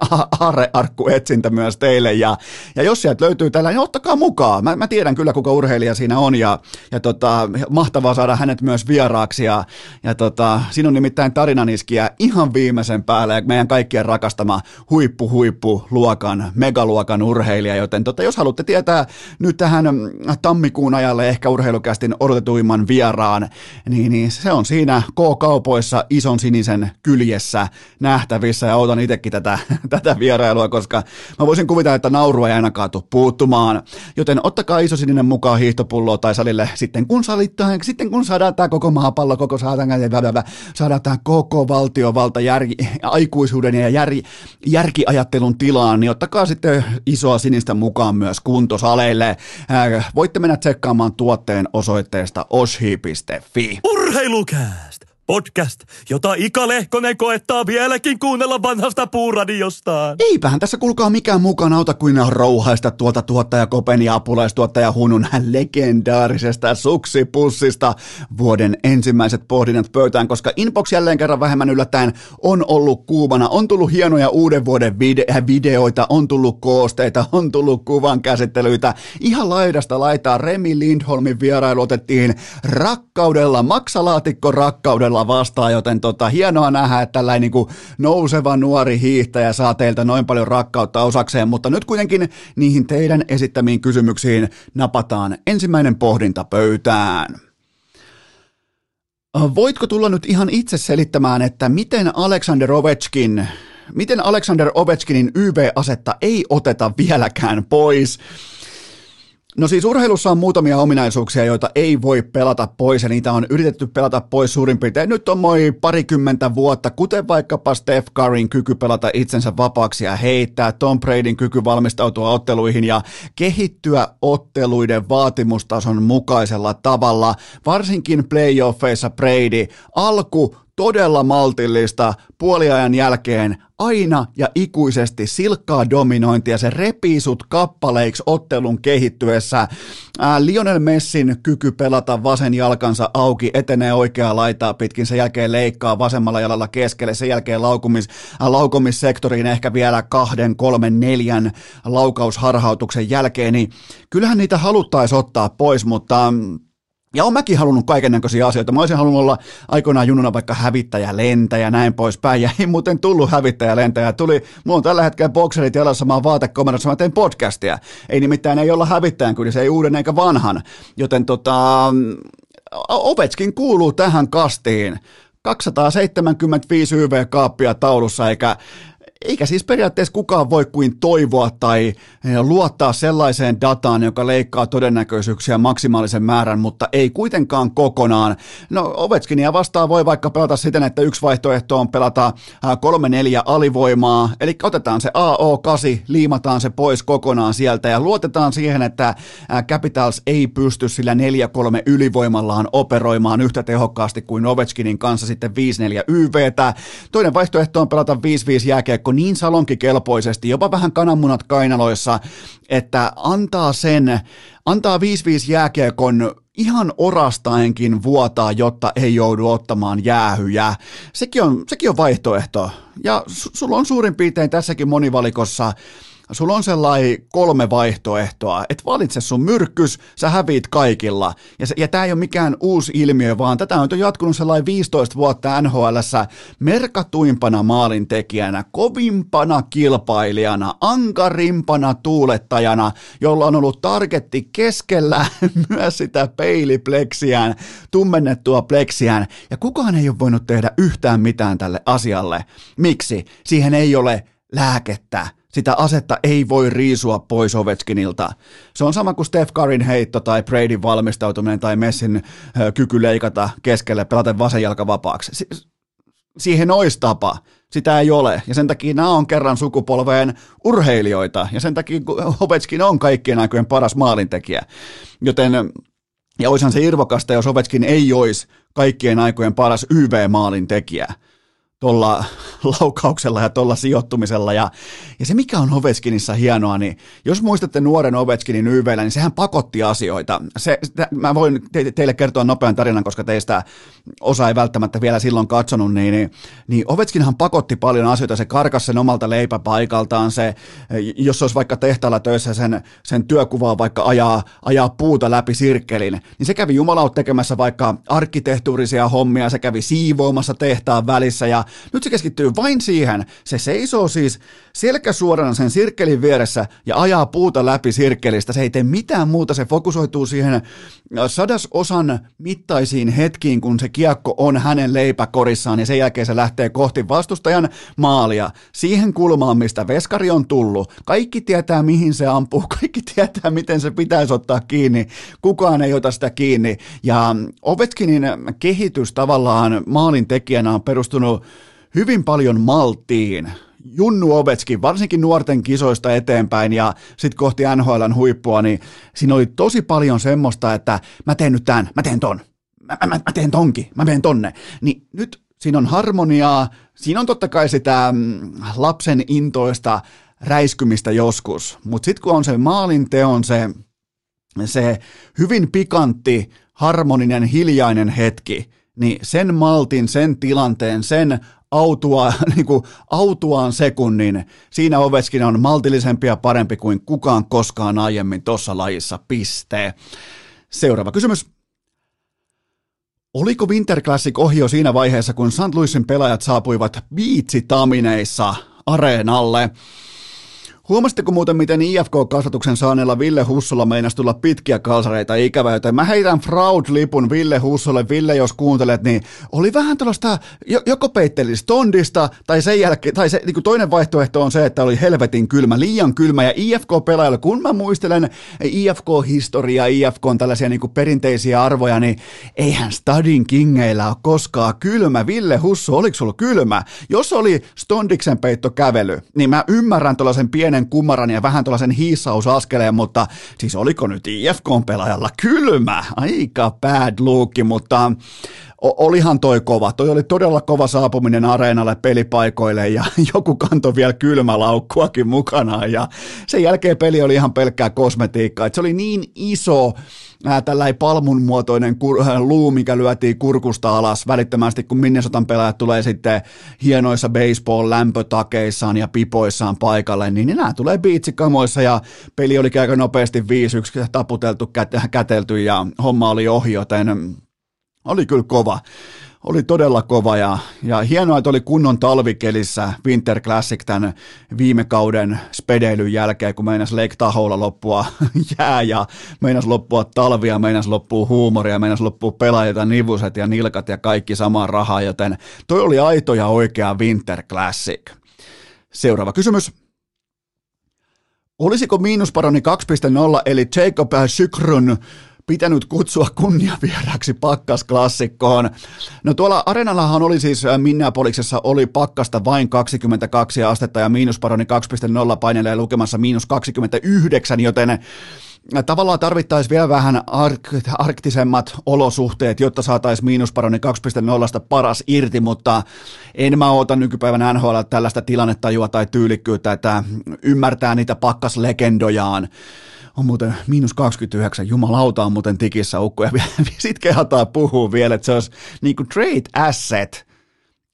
aarrearkku etsintä myös teille. Ja, ja jos sieltä löytyy tällä, niin ottakaa mukaan. Mä, mä tiedän kyllä, kuka urheilija siinä on. Ja, ja tota, mahtavaa saada hänet myös vieraaksi. Ja, ja tota, siinä on nimittäin tarinaniskiä ihan viimeisen päälle. Meidän kaikkien rakastama huippu huippu luokan megaluokan urheilija, joten tota, jos haluatte tietää nyt tähän mm, tammikuun ajalle ehkä urheilukästin odotetuimman vieraan, niin, niin se on siinä K-kaupoissa ison sinisen kyljessä nähtävissä. Ja odotan itsekin tätä, tätä vierailua, koska mä voisin kuvitella, että nauru ei ainakaan tule puuttumaan, joten ottakaa iso sininen mukaan hiihtopulloa tai salille sitten kun, salit, sitten kun saadaan tämä koko maapallo, koko saadaan, saadaan tämä koko valtiovalta jär, aikuisuuden ja jär, järkiajattelun tilaan, niin ottakaa sitten sitten isoa sinistä mukaan myös kuntosaleille. Voitte mennä tsekkaamaan tuotteen osoitteesta oshi.fi. Urheilukääst! Podcast, jota Ika Lehkonen koettaa vieläkin kuunnella vanhasta puuradiostaan. Eipähän tässä kulkaa mikään mukaan auta kuin rouhaista tuolta tuottaja Kopen ja apulaistuottaja Hunun legendaarisesta suksipussista vuoden ensimmäiset pohdinnat pöytään, koska inbox jälleen kerran vähemmän yllättäen on ollut kuumana. On tullut hienoja uuden vuoden vide- videoita, on tullut koosteita, on tullut kuvan käsittelyitä. Ihan laidasta laitaa Remi Lindholmin vierailu otettiin rakkaudella, maksalaatikko rakkaudella todella vastaan, joten tota, hienoa nähdä, että tällainen niin nouseva nuori hiihtäjä saa teiltä noin paljon rakkautta osakseen, mutta nyt kuitenkin niihin teidän esittämiin kysymyksiin napataan ensimmäinen pohdinta pöytään. Voitko tulla nyt ihan itse selittämään, että miten Alexander Ovechkin, miten Alexander Ovechkinin YV-asetta ei oteta vieläkään pois? No siis urheilussa on muutamia ominaisuuksia, joita ei voi pelata pois ja niitä on yritetty pelata pois suurin piirtein. Nyt on moi parikymmentä vuotta, kuten vaikkapa Steph Curryn kyky pelata itsensä vapaaksi ja heittää, Tom Bradyn kyky valmistautua otteluihin ja kehittyä otteluiden vaatimustason mukaisella tavalla. Varsinkin playoffeissa Brady alku todella maltillista puoliajan jälkeen aina ja ikuisesti silkkaa dominointia, se repii sut kappaleiksi ottelun kehittyessä. Ää, Lionel Messin kyky pelata vasen jalkansa auki, etenee oikeaa laitaa pitkin, sen jälkeen leikkaa vasemmalla jalalla keskelle, sen jälkeen laukumis, ää, laukumissektoriin ehkä vielä kahden, kolmen, neljän laukausharhautuksen jälkeen, niin kyllähän niitä haluttaisiin ottaa pois, mutta ja on mäkin halunnut kaiken näköisiä asioita. Mä olisin halunnut olla aikoinaan jununa vaikka hävittäjä, lentäjä näin poispäin. Ja ei muuten tullut hävittäjä, lentäjä. Tuli, mulla on tällä hetkellä bokserit jalassa, mä oon vaatekomennossa, mä teen podcastia. Ei nimittäin ei olla hävittäjän kyllä, se ei uuden eikä vanhan. Joten tota, Ovetskin kuuluu tähän kastiin. 275 YV-kaappia taulussa, eikä eikä siis periaatteessa kukaan voi kuin toivoa tai eh, luottaa sellaiseen dataan, joka leikkaa todennäköisyyksiä maksimaalisen määrän, mutta ei kuitenkaan kokonaan. No Ovechkinia vastaan voi vaikka pelata siten, että yksi vaihtoehto on pelata 3-4 alivoimaa, eli otetaan se AO8, liimataan se pois kokonaan sieltä ja luotetaan siihen, että Capitals ei pysty sillä 4-3 ylivoimallaan operoimaan yhtä tehokkaasti kuin Ovechkinin kanssa sitten 5-4 YVtä. Toinen vaihtoehto on pelata 5-5 jääkiekko niin salonkikelpoisesti, jopa vähän kananmunat kainaloissa, että antaa sen, antaa 5-5 jääkiekon ihan orastaenkin vuotaa, jotta ei joudu ottamaan jäähyjä. Sekin on, sekin on vaihtoehto. Ja sulla on suurin piirtein tässäkin monivalikossa sulla on sellainen kolme vaihtoehtoa, että valitse sun myrkkys, sä häviit kaikilla. Ja, ja tämä ei ole mikään uusi ilmiö, vaan tätä on jo jatkunut sellainen 15 vuotta NHLssä merkatuimpana maalintekijänä, kovimpana kilpailijana, ankarimpana tuulettajana, jolla on ollut targetti keskellä myös sitä peilipleksiään, tummennettua pleksiään, ja kukaan ei ole voinut tehdä yhtään mitään tälle asialle. Miksi? Siihen ei ole lääkettä sitä asetta ei voi riisua pois Ovechkinilta. Se on sama kuin Steph Curryn heitto tai Bradyn valmistautuminen tai Messin kyky leikata keskelle pelata vasen jalka vapaaksi. Si- siihen olisi tapa. Sitä ei ole. Ja sen takia nämä on kerran sukupolveen urheilijoita. Ja sen takia Ovechkin on kaikkien aikojen paras maalintekijä. Joten ja olisihan se irvokasta, jos Ovechkin ei olisi kaikkien aikojen paras YV-maalintekijä tuolla laukauksella ja tuolla sijoittumisella. Ja, ja se, mikä on Ovechkinissa hienoa, niin jos muistatte nuoren Ovechkinin YVllä, niin sehän pakotti asioita. Se, mä voin te, teille kertoa nopean tarinan, koska teistä osa ei välttämättä vielä silloin katsonut, niin, niin, niin Ovechkinhan pakotti paljon asioita. Se karkas sen omalta leipäpaikaltaan, se, jos olisi vaikka tehtaalla töissä sen, sen työkuvaa vaikka ajaa, ajaa puuta läpi sirkkelin, niin se kävi jumalaut tekemässä vaikka arkkitehtuurisia hommia, se kävi siivoamassa tehtaan välissä ja nyt se keskittyy vain siihen, se seisoo siis selkä suorana sen sirkkelin vieressä ja ajaa puuta läpi sirkkelistä. Se ei tee mitään muuta, se fokusoituu siihen sadasosan mittaisiin hetkiin, kun se kiekko on hänen leipäkorissaan ja sen jälkeen se lähtee kohti vastustajan maalia. Siihen kulmaan, mistä veskari on tullut. Kaikki tietää, mihin se ampuu, kaikki tietää, miten se pitäisi ottaa kiinni. Kukaan ei ota sitä kiinni. Ja Ovechkinin kehitys tavallaan maalin tekijänä on perustunut hyvin paljon malttiin. Junnu Ovetskin, varsinkin nuorten kisoista eteenpäin ja sitten kohti NHLn huippua, niin siinä oli tosi paljon semmoista, että mä teen nyt tämän, mä teen ton, mä, mä, mä teen tonki, mä menen tonne. Niin nyt siinä on harmoniaa, siinä on totta kai sitä mm, lapsen intoista räiskymistä joskus, mutta sitten kun on se maalinteon se, se hyvin pikantti, harmoninen, hiljainen hetki, niin sen maltin, sen tilanteen, sen autua, niin kuin autuaan sekunnin. Siinä Ovechkin on maltillisempi ja parempi kuin kukaan koskaan aiemmin tuossa lajissa. Piste. Seuraava kysymys. Oliko Winter Classic ohio siinä vaiheessa, kun St. Louisin pelaajat saapuivat biitsitamineissa areenalle? Huomasitteko muuten, miten IFK-kasvatuksen saaneella Ville Hussolla meinasi tulla pitkiä kalsareita ikävä, joten mä heitän Fraud-lipun Ville Hussolle. Ville, jos kuuntelet, niin oli vähän tällaista, joko peitteli stondista, tai sen jälkeen, tai se, niin toinen vaihtoehto on se, että oli helvetin kylmä, liian kylmä, ja IFK-pelaajalla, kun mä muistelen IFK-historiaa, IFK on tällaisia niin perinteisiä arvoja, niin eihän Stadin kingeillä ole koskaan kylmä. Ville Husso, oliko sulla kylmä? Jos oli stondiksen peitto kävely, niin mä ymmärrän tuollaisen pienen pienen kumaran ja vähän tuollaisen hiissausaskeleen, mutta siis oliko nyt IFK-pelaajalla kylmä? Aika bad look, mutta olihan toi kova. Toi oli todella kova saapuminen areenalle pelipaikoille ja joku kantoi vielä kylmälaukkuakin mukanaan ja sen jälkeen peli oli ihan pelkkää kosmetiikkaa. Et se oli niin iso tällainen palmun muotoinen kur, luu, mikä lyötiin kurkusta alas välittömästi, kun Minnesotan pelaajat tulee sitten hienoissa baseball-lämpötakeissaan ja pipoissaan paikalle, niin nämä tulee biitsikamoissa ja peli oli aika nopeasti 5-1 taputeltu, kätelty ja homma oli ohi, joten oli kyllä kova. Oli todella kova ja, ja hienoa, että oli kunnon talvikelissä Winter Classic tämän viime kauden spedeilyn jälkeen, kun meinas Lake Taholla loppua jää ja meinas loppua talvia, meinas loppua huumoria, meinas loppua pelaajat nivuset ja nilkat ja kaikki samaan rahaa, joten toi oli aito ja oikea Winter Classic. Seuraava kysymys. Olisiko miinusparoni 2.0 eli Jacob Sykrun pitänyt kutsua kunniavieraaksi pakkasklassikkoon. No tuolla Arenallahan oli siis äh, Minneapoliksessa oli pakkasta vain 22 astetta ja miinusparoni 2.0 painelee lukemassa miinus 29, joten äh, tavallaan tarvittaisiin vielä vähän ark- arktisemmat olosuhteet, jotta saataisiin miinusparoni 2.0 paras irti, mutta en mä oota nykypäivän NHL tällaista tilannetajua tai tyylikkyyttä, että ymmärtää niitä pakkaslegendojaan on muuten miinus 29, jumalauta on muuten tikissä ukko, ja sitten kehataan puhua vielä, että se olisi niin kuin trade asset,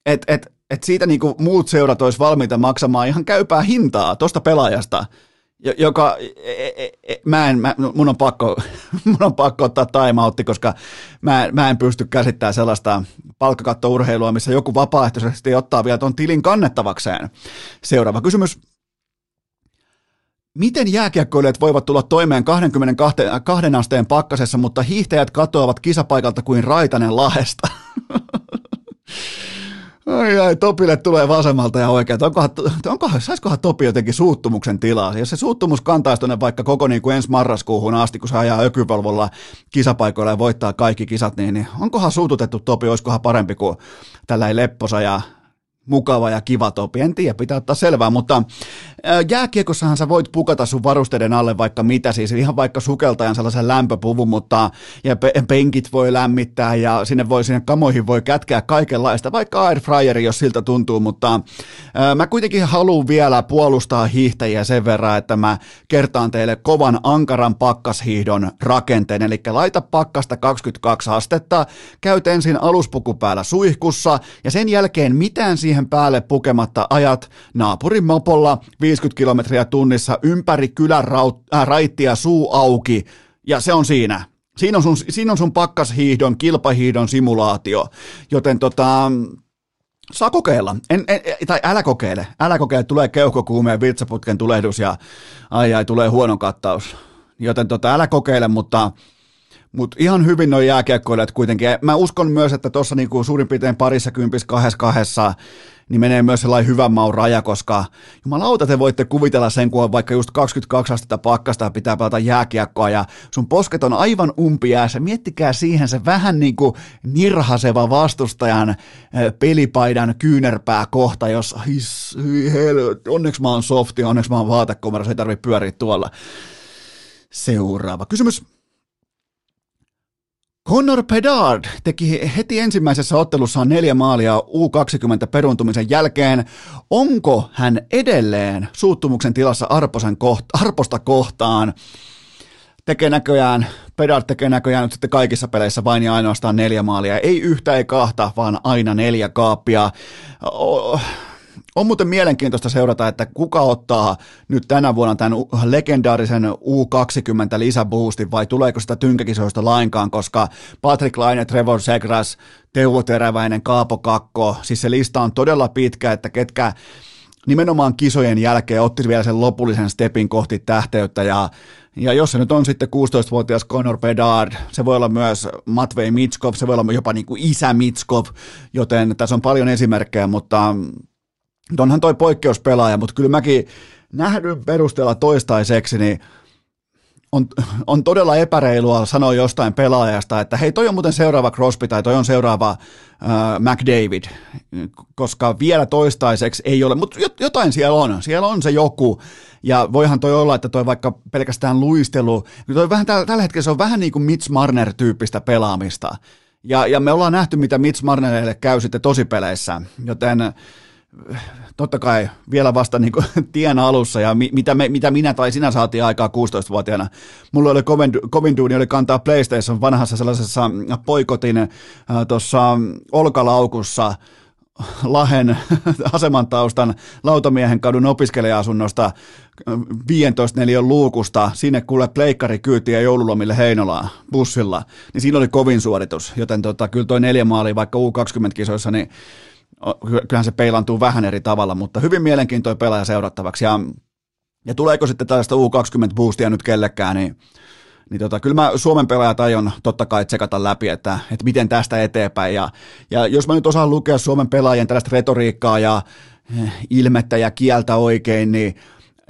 että et, et siitä niin kuin muut seurat olisi valmiita maksamaan ihan käypää hintaa tuosta pelaajasta, joka, e, e, e, mä en, mä, mun, on pakko, mun on pakko ottaa timeoutti, koska mä, mä en pysty käsittämään sellaista palkkakattourheilua, missä joku vapaaehtoisesti ottaa vielä tuon tilin kannettavakseen. Seuraava kysymys. Miten jääkiekkoilijat voivat tulla toimeen 22 asteen pakkasessa, mutta hiihtäjät katoavat kisapaikalta kuin Raitanen lahesta? Ai ai, Topille tulee vasemmalta ja oikealta. Onkohan, onkohan, saisikohan Topi jotenkin suuttumuksen tilaa? Jos se suuttumus kantaisi tuonne vaikka koko niin kuin ensi marraskuuhun asti, kun se ajaa ökyvalvolla kisapaikoilla ja voittaa kaikki kisat, niin, niin onkohan suututettu Topi, olisikohan parempi kuin tällainen lepposa ja mukava ja kiva topi. En tiedä, pitää ottaa selvää, mutta jääkiekossahan sä voit pukata sun varusteiden alle vaikka mitä, siis ihan vaikka sukeltajan sellaisen lämpöpuvun, mutta ja penkit voi lämmittää ja sinne voi sinne kamoihin voi kätkeä kaikenlaista, vaikka airfryeri, jos siltä tuntuu, mutta mä kuitenkin haluan vielä puolustaa hiihtäjiä sen verran, että mä kertaan teille kovan ankaran pakkashiihdon rakenteen, eli laita pakkasta 22 astetta, käyt ensin aluspuku päällä suihkussa ja sen jälkeen mitään siihen siihen päälle pukematta ajat naapurin mopolla 50 kilometriä tunnissa ympäri kylän raut, äh, raittia suu auki ja se on siinä. Siinä on sun, siinä on sun pakkashiihdon, kilpahiihdon simulaatio, joten tota, saa kokeilla. En, en, tai älä kokeile. Älä kokeile, tulee keuhkokuumeen virtsaputken tulehdus ja ai ai, tulee huono kattaus. Joten tota, älä kokeile, mutta mutta ihan hyvin noin jääkiekkoilijat kuitenkin. Mä uskon myös, että tuossa niinku suurin piirtein parissa kympis kahdessa kahdessa niin menee myös sellainen hyvän maun raja, koska jumalauta te voitte kuvitella sen, kun on vaikka just 22 astetta pakkasta ja pitää pelata jääkiekkoa ja sun posket on aivan umpiäässä. Miettikää siihen se vähän niin kuin nirhaseva vastustajan eh, pelipaidan kyynärpää kohta, jos onneksi mä oon softi, onneksi mä oon vaatekomero, se ei tarvitse pyöriä tuolla. Seuraava kysymys. Connor Pedard teki heti ensimmäisessä ottelussaan neljä maalia U20 peruntumisen jälkeen. Onko hän edelleen suuttumuksen tilassa Arposen kohta, Arposta kohtaan? Tekee näköjään, Pedard tekee näköjään nyt sitten kaikissa peleissä vain ja ainoastaan neljä maalia. Ei yhtä, ei kahta, vaan aina neljä kaappia. Oh on muuten mielenkiintoista seurata, että kuka ottaa nyt tänä vuonna tämän legendaarisen U20 lisäboostin vai tuleeko sitä tynkäkisoista lainkaan, koska Patrick Laine, Trevor Segras, Teuvo Teräväinen, Kaapo Kakko, siis se lista on todella pitkä, että ketkä nimenomaan kisojen jälkeen otti vielä sen lopullisen stepin kohti tähteyttä. Ja ja jos se nyt on sitten 16-vuotias Conor Bedard, se voi olla myös Matvei Mitskov, se voi olla jopa niin kuin isä Mitskov, joten tässä on paljon esimerkkejä, mutta onhan toi poikkeuspelaaja, mutta kyllä mäkin nähdyn perusteella toistaiseksi, niin on, on todella epäreilua sanoa jostain pelaajasta, että hei, toi on muuten seuraava Crosby tai toi on seuraava äh, McDavid, koska vielä toistaiseksi ei ole, mutta jotain siellä on, siellä on se joku, ja voihan toi olla, että toi vaikka pelkästään luistelu, toi vähän tällä, tällä hetkellä se on vähän niin kuin Mitch Marner-tyyppistä pelaamista, Ja, ja me ollaan nähty, mitä Mitch Marnerille käy sitten tosipeleissä, joten totta kai vielä vasta niin kuin tien alussa ja mi, mitä, me, mitä minä tai sinä saatiin aikaa 16-vuotiaana. Mulla oli kovin, kovin duuni oli kantaa PlayStation vanhassa sellaisessa poikotin äh, tuossa olkalaukussa Lahen aseman taustan lautamiehen kadun opiskelija-asunnosta 15 neliön luukusta sinne kuule pleikkari kyytiä joululomille Heinolaan bussilla, niin siinä oli kovin suoritus, joten tota, kyllä toi neljä maali vaikka U20-kisoissa, niin kyllähän se peilantuu vähän eri tavalla, mutta hyvin mielenkiintoinen pelaaja seurattavaksi. Ja, ja tuleeko sitten tällaista U20-boostia nyt kellekään, niin, niin tota, kyllä mä Suomen pelaajat aion totta kai tsekata läpi, että, että miten tästä eteenpäin. Ja, ja jos mä nyt osaan lukea Suomen pelaajien tällaista retoriikkaa ja eh, ilmettä ja kieltä oikein, niin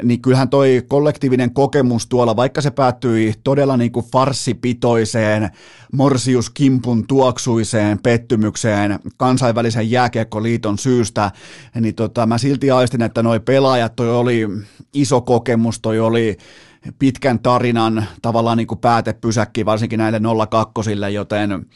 niin kyllähän toi kollektiivinen kokemus tuolla, vaikka se päättyi todella niin kuin farssipitoiseen, Morsius Kimpun tuoksuiseen pettymykseen kansainvälisen jääkiekkoliiton syystä, niin tota, mä silti aistin, että noi pelaajat, toi oli iso kokemus, toi oli pitkän tarinan tavallaan niin kuin päätepysäkki, varsinkin näille 02, joten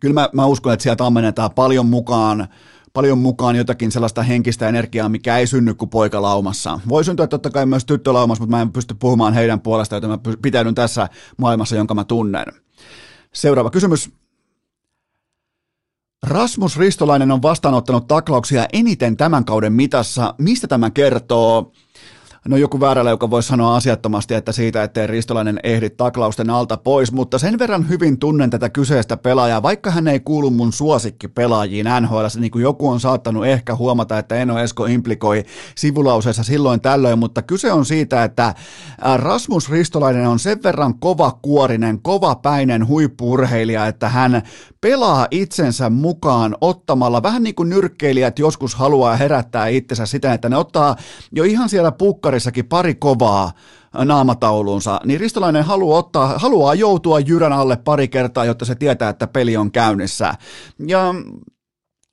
kyllä mä, mä uskon, että sieltä ammennetaan paljon mukaan paljon mukaan jotakin sellaista henkistä energiaa, mikä ei synny kuin poikalaumassa. Voi syntyä totta kai myös tyttölaumassa, mutta mä en pysty puhumaan heidän puolestaan, joten mä pitäydyn tässä maailmassa, jonka mä tunnen. Seuraava kysymys. Rasmus Ristolainen on vastaanottanut taklauksia eniten tämän kauden mitassa. Mistä tämä kertoo? No joku väärällä, joka voi sanoa asiattomasti, että siitä, ettei Ristolainen ehdi taklausten alta pois, mutta sen verran hyvin tunnen tätä kyseistä pelaajaa, vaikka hän ei kuulu mun suosikki pelaajiin NHL, niin kuin joku on saattanut ehkä huomata, että Eno Esko implikoi sivulauseessa silloin tällöin, mutta kyse on siitä, että Rasmus Ristolainen on sen verran kova kuorinen, kova päinen huippuurheilija, että hän pelaa itsensä mukaan ottamalla, vähän niin kuin nyrkkeilijät joskus haluaa herättää itsensä siten, että ne ottaa jo ihan siellä pukkarissakin pari kovaa naamatauluunsa, niin Ristolainen haluaa, ottaa, haluaa joutua jyrän alle pari kertaa, jotta se tietää, että peli on käynnissä. Ja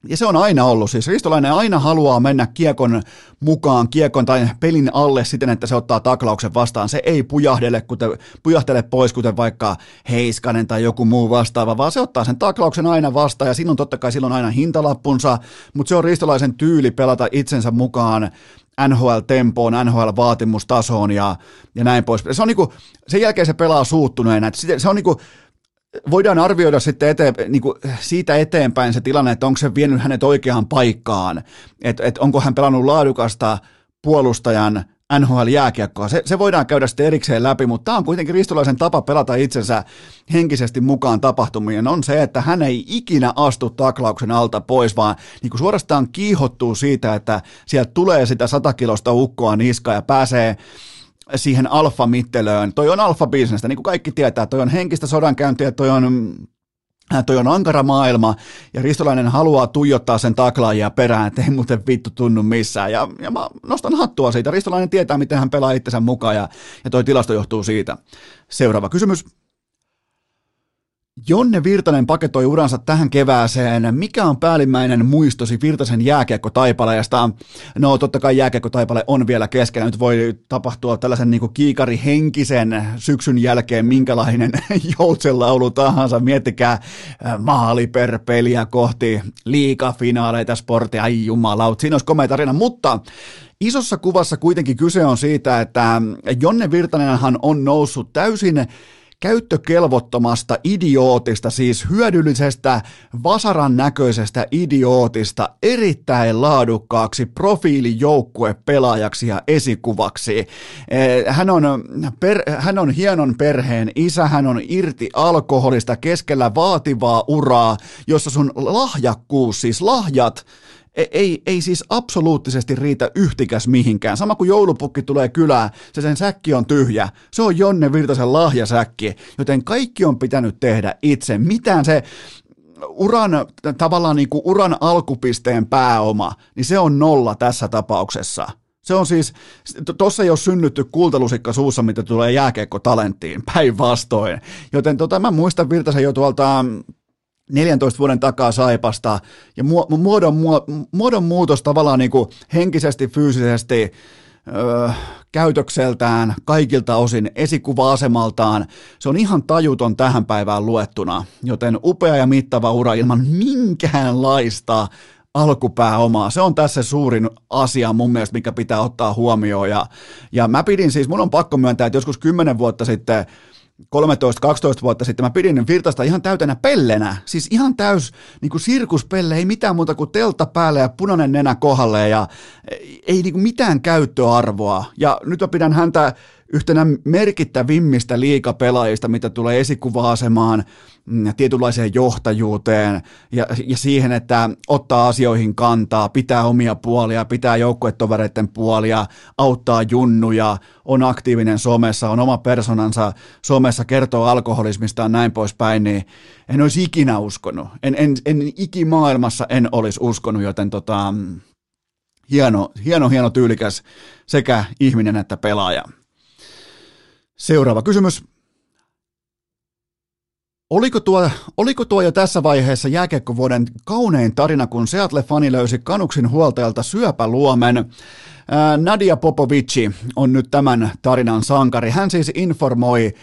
ja se on aina ollut, siis Ristolainen aina haluaa mennä kiekon mukaan, kiekon tai pelin alle siten, että se ottaa taklauksen vastaan. Se ei pujahdele, kuten, pujahtele pois, kuten vaikka Heiskanen tai joku muu vastaava, vaan se ottaa sen taklauksen aina vastaan ja silloin totta kai silloin aina hintalappunsa, mutta se on Ristolaisen tyyli pelata itsensä mukaan NHL-tempoon, NHL-vaatimustasoon ja, ja näin pois. Se on niinku, sen jälkeen se pelaa suuttuneena. Se on niinku, voidaan arvioida sitten eteen, niin kuin siitä eteenpäin se tilanne, että onko se vienyt hänet oikeaan paikkaan, että, että onko hän pelannut laadukasta puolustajan NHL-jääkiekkoa. Se, se voidaan käydä sitten erikseen läpi, mutta tämä on kuitenkin Ristolaisen tapa pelata itsensä henkisesti mukaan tapahtumien. On se, että hän ei ikinä astu taklauksen alta pois, vaan niin kuin suorastaan kiihottuu siitä, että sieltä tulee sitä satakilosta ukkoa niska ja pääsee siihen alfa-mittelöön. Toi on alfa-bisnestä, niin kuin kaikki tietää. Toi on henkistä sodankäyntiä, toi on äh, toi on ankara maailma, ja Ristolainen haluaa tuijottaa sen taklaajia perään, että ei muuten vittu tunnu missään, ja, ja mä nostan hattua siitä. Ristolainen tietää, miten hän pelaa itsensä mukaan, ja, ja toi tilasto johtuu siitä. Seuraava kysymys. Jonne Virtanen paketoi uransa tähän kevääseen. Mikä on päällimmäinen muistosi Virtasen jääkiekko-taipaleesta? No totta kai jääkiekko-taipale on vielä kesken. Nyt voi tapahtua tällaisen niin kiikari henkisen syksyn jälkeen minkälainen joutsenlaulu tahansa. Miettikää äh, maali per peliä kohti liikafinaaleita sportia. Ai jumalaut, siinä olisi komea tarina. Mutta isossa kuvassa kuitenkin kyse on siitä, että Jonne Virtanenhan on noussut täysin käyttökelvottomasta idiootista, siis hyödyllisestä vasaran näköisestä idiootista erittäin laadukkaaksi profiilijoukkuepelaajaksi ja esikuvaksi. Eh, hän on, per, hän on hienon perheen isä, hän on irti alkoholista keskellä vaativaa uraa, jossa sun lahjakkuus, siis lahjat, ei, ei, ei siis absoluuttisesti riitä yhtikäs mihinkään. Sama kuin joulupukki tulee kylään, se sen säkki on tyhjä. Se on Jonne Virtasen lahjasäkki, joten kaikki on pitänyt tehdä itse. Mitään se uran, tavallaan niin kuin uran alkupisteen pääoma, niin se on nolla tässä tapauksessa. Se on siis, tuossa ei ole synnytty kultalusikka suussa, mitä tulee jääkeekko talenttiin, päinvastoin. Joten tota, mä muistan Virtasen jo tuolta 14 vuoden takaa Saipasta ja muodon, muodon muutos tavallaan niin kuin henkisesti, fyysisesti, öö, käytökseltään, kaikilta osin, esikuva-asemaltaan. Se on ihan tajuton tähän päivään luettuna, joten upea ja mittava ura ilman minkäänlaista alkupääomaa. Se on tässä suurin asia mun mielestä, mikä pitää ottaa huomioon. Ja, ja mä pidin siis, mun on pakko myöntää, että joskus kymmenen vuotta sitten 13-12 vuotta sitten. Mä pidin Virtasta ihan täytenä pellenä, siis ihan täys niin kuin sirkuspelle, ei mitään muuta kuin teltta päälle ja punainen nenä kohdalle ja ei niin kuin mitään käyttöarvoa. Ja nyt mä pidän häntä yhtenä merkittävimmistä liikapelaajista, mitä tulee esikuva-asemaan, tietynlaiseen johtajuuteen ja, ja siihen, että ottaa asioihin kantaa, pitää omia puolia, pitää joukkuetovereiden puolia, auttaa junnuja, on aktiivinen somessa, on oma personansa somessa, kertoo alkoholismista ja näin poispäin, niin en olisi ikinä uskonut. En, en, en ikimaailmassa en olisi uskonut, joten tota, hieno, hieno, hieno tyylikäs sekä ihminen että pelaaja. Seuraava kysymys. Oliko tuo, oliko tuo jo tässä vaiheessa jääkiekkovuoden kaunein tarina, kun Seattle-fani löysi Kanuksin huoltajalta syöpäluomen? Nadia Popovici on nyt tämän tarinan sankari. Hän siis informoi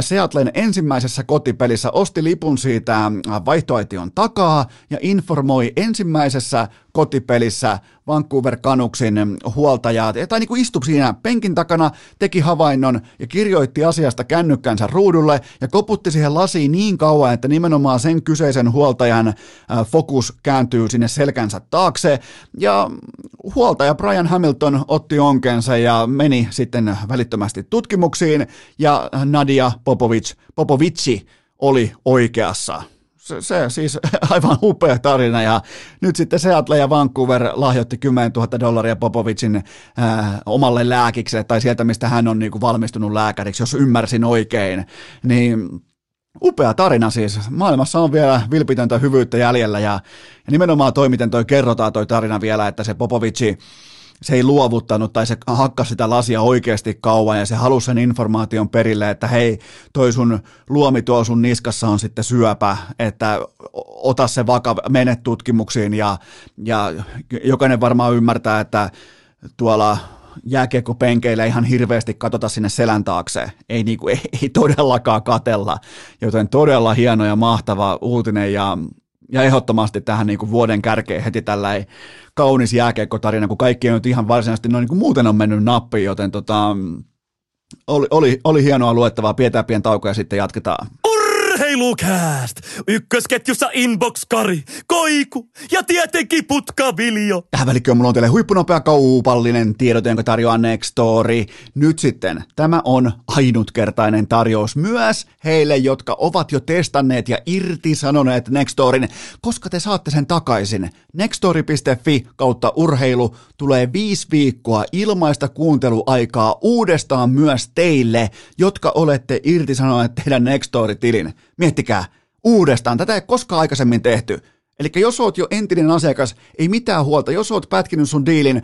Seatlen ensimmäisessä kotipelissä, osti lipun siitä vaihtoaition takaa ja informoi ensimmäisessä kotipelissä Vancouver Canucksin huoltajaa, tai niin kuin istui siinä penkin takana, teki havainnon ja kirjoitti asiasta kännykkänsä ruudulle ja koputti siihen lasiin niin kauan, että nimenomaan sen kyseisen huoltajan fokus kääntyy sinne selkänsä taakse. Ja huoltaja Brian Hamilton otti onkensa ja meni sitten välittömästi tutkimuksiin ja Nadia Popovic, Popovici oli oikeassa se, siis aivan upea tarina ja nyt sitten Seattle ja Vancouver lahjoitti 10 000 dollaria Popovicin äh, omalle lääkikselle tai sieltä, mistä hän on niin kuin valmistunut lääkäriksi, jos ymmärsin oikein, niin Upea tarina siis. Maailmassa on vielä vilpitöntä hyvyyttä jäljellä ja, ja nimenomaan toi, miten toi kerrotaan toi tarina vielä, että se Popovici se ei luovuttanut tai se hakkasi sitä lasia oikeasti kauan ja se halusi sen informaation perille, että hei, toi sun luomi tuo sun niskassa on sitten syöpä, että ota se vakava, mene tutkimuksiin ja, ja jokainen varmaan ymmärtää, että tuolla jääkiekkopenkeillä ihan hirveästi katsota sinne selän taakse. Ei, niinku, ei, ei todellakaan katella, joten todella hieno ja mahtava uutinen ja ja ehdottomasti tähän niin kuin vuoden kärkeen heti tällä kaunis jääkeikkotarina, kun kaikki on nyt ihan varsinaisesti noin niin kuin muuten on mennyt nappiin, joten tota, oli, oli, oli hienoa luettavaa. Pidetään pieni tauko ja sitten jatketaan. Urheilukääst! Ykkösketjussa Inbox-Kari, Koiku ja tietenkin Putkaviljo. Tähän välikköön mulla on teille huippunopea kaupallinen tiedot, jonka tarjoaa Nextory. Nyt sitten, tämä on ainutkertainen tarjous myös heille, jotka ovat jo testanneet ja irtisanoneet Nextorin, koska te saatte sen takaisin. Nextory.fi kautta urheilu tulee viisi viikkoa ilmaista kuunteluaikaa uudestaan myös teille, jotka olette irtisanoneet teidän Nextory-tilin. Miettikää, uudestaan. Tätä ei koskaan aikaisemmin tehty. Eli jos oot jo entinen asiakas, ei mitään huolta. Jos oot pätkinyt sun diilin,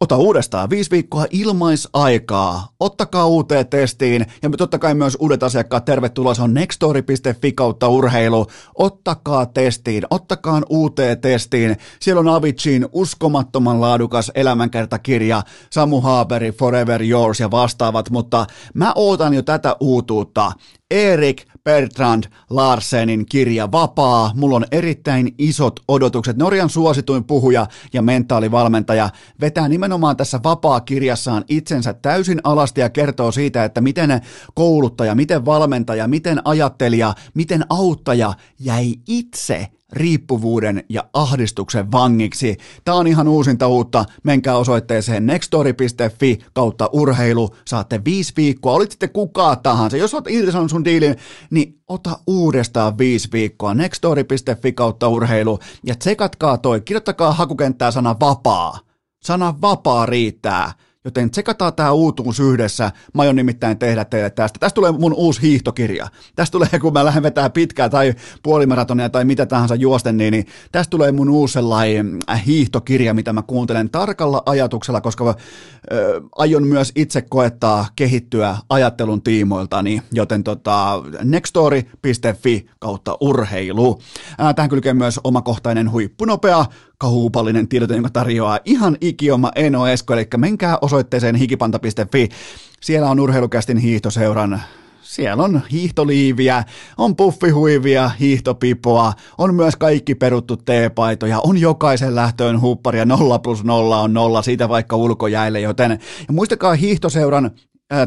ota uudestaan viisi viikkoa ilmaisaikaa. Ottakaa uuteen testiin ja totta kai myös uudet asiakkaat tervetuloa. Se on nextory.fi kautta urheilu. Ottakaa testiin, ottakaa uuteen testiin. Siellä on Avicin uskomattoman laadukas elämänkertakirja, Samu Haaberi, Forever Yours ja vastaavat, mutta mä ootan jo tätä uutuutta. Erik Bertrand Larsenin kirja Vapaa. Mulla on erittäin isot odotukset. Norjan suosituin puhuja ja mentaalivalmentaja vetää nimenomaan tässä Vapaa-kirjassaan itsensä täysin alasti ja kertoo siitä, että miten kouluttaja, miten valmentaja, miten ajattelija, miten auttaja jäi itse riippuvuuden ja ahdistuksen vangiksi. Tämä on ihan uusinta uutta. Menkää osoitteeseen nextory.fi kautta urheilu. Saatte viisi viikkoa. Olit sitten kuka tahansa. Jos olet irtisanonut sun diilin, niin ota uudestaan viisi viikkoa. nextory.fi kautta urheilu. Ja tsekatkaa toi. Kirjoittakaa hakukenttää sana vapaa. Sana vapaa riittää Joten tsekataan tämä uutuus yhdessä. Mä aion nimittäin tehdä teille tästä. Tästä tulee mun uusi hiihtokirja. Tästä tulee, kun mä lähden vetää pitkää tai puolimaratonia tai mitä tahansa juosten, niin, niin tästä tulee mun uusi sellainen äh, hiihtokirja, mitä mä kuuntelen tarkalla ajatuksella, koska mä, äh, aion myös itse koettaa kehittyä ajattelun tiimoiltani, joten tota, nextory.fi kautta urheilu. Äh, tähän kylkee myös omakohtainen huippunopea kaupallinen tiedote, jonka tarjoaa ihan ikioma Eno Esko, eli menkää osoitteeseen hikipanta.fi. Siellä on urheilukästin hiihtoseuran. Siellä on hiihtoliiviä, on puffihuivia, hiihtopipoa, on myös kaikki peruttu teepaitoja, on jokaisen lähtöön hupparia, 0 plus 0 on nolla, siitä vaikka ulkojäille, joten ja muistakaa hiihtoseuran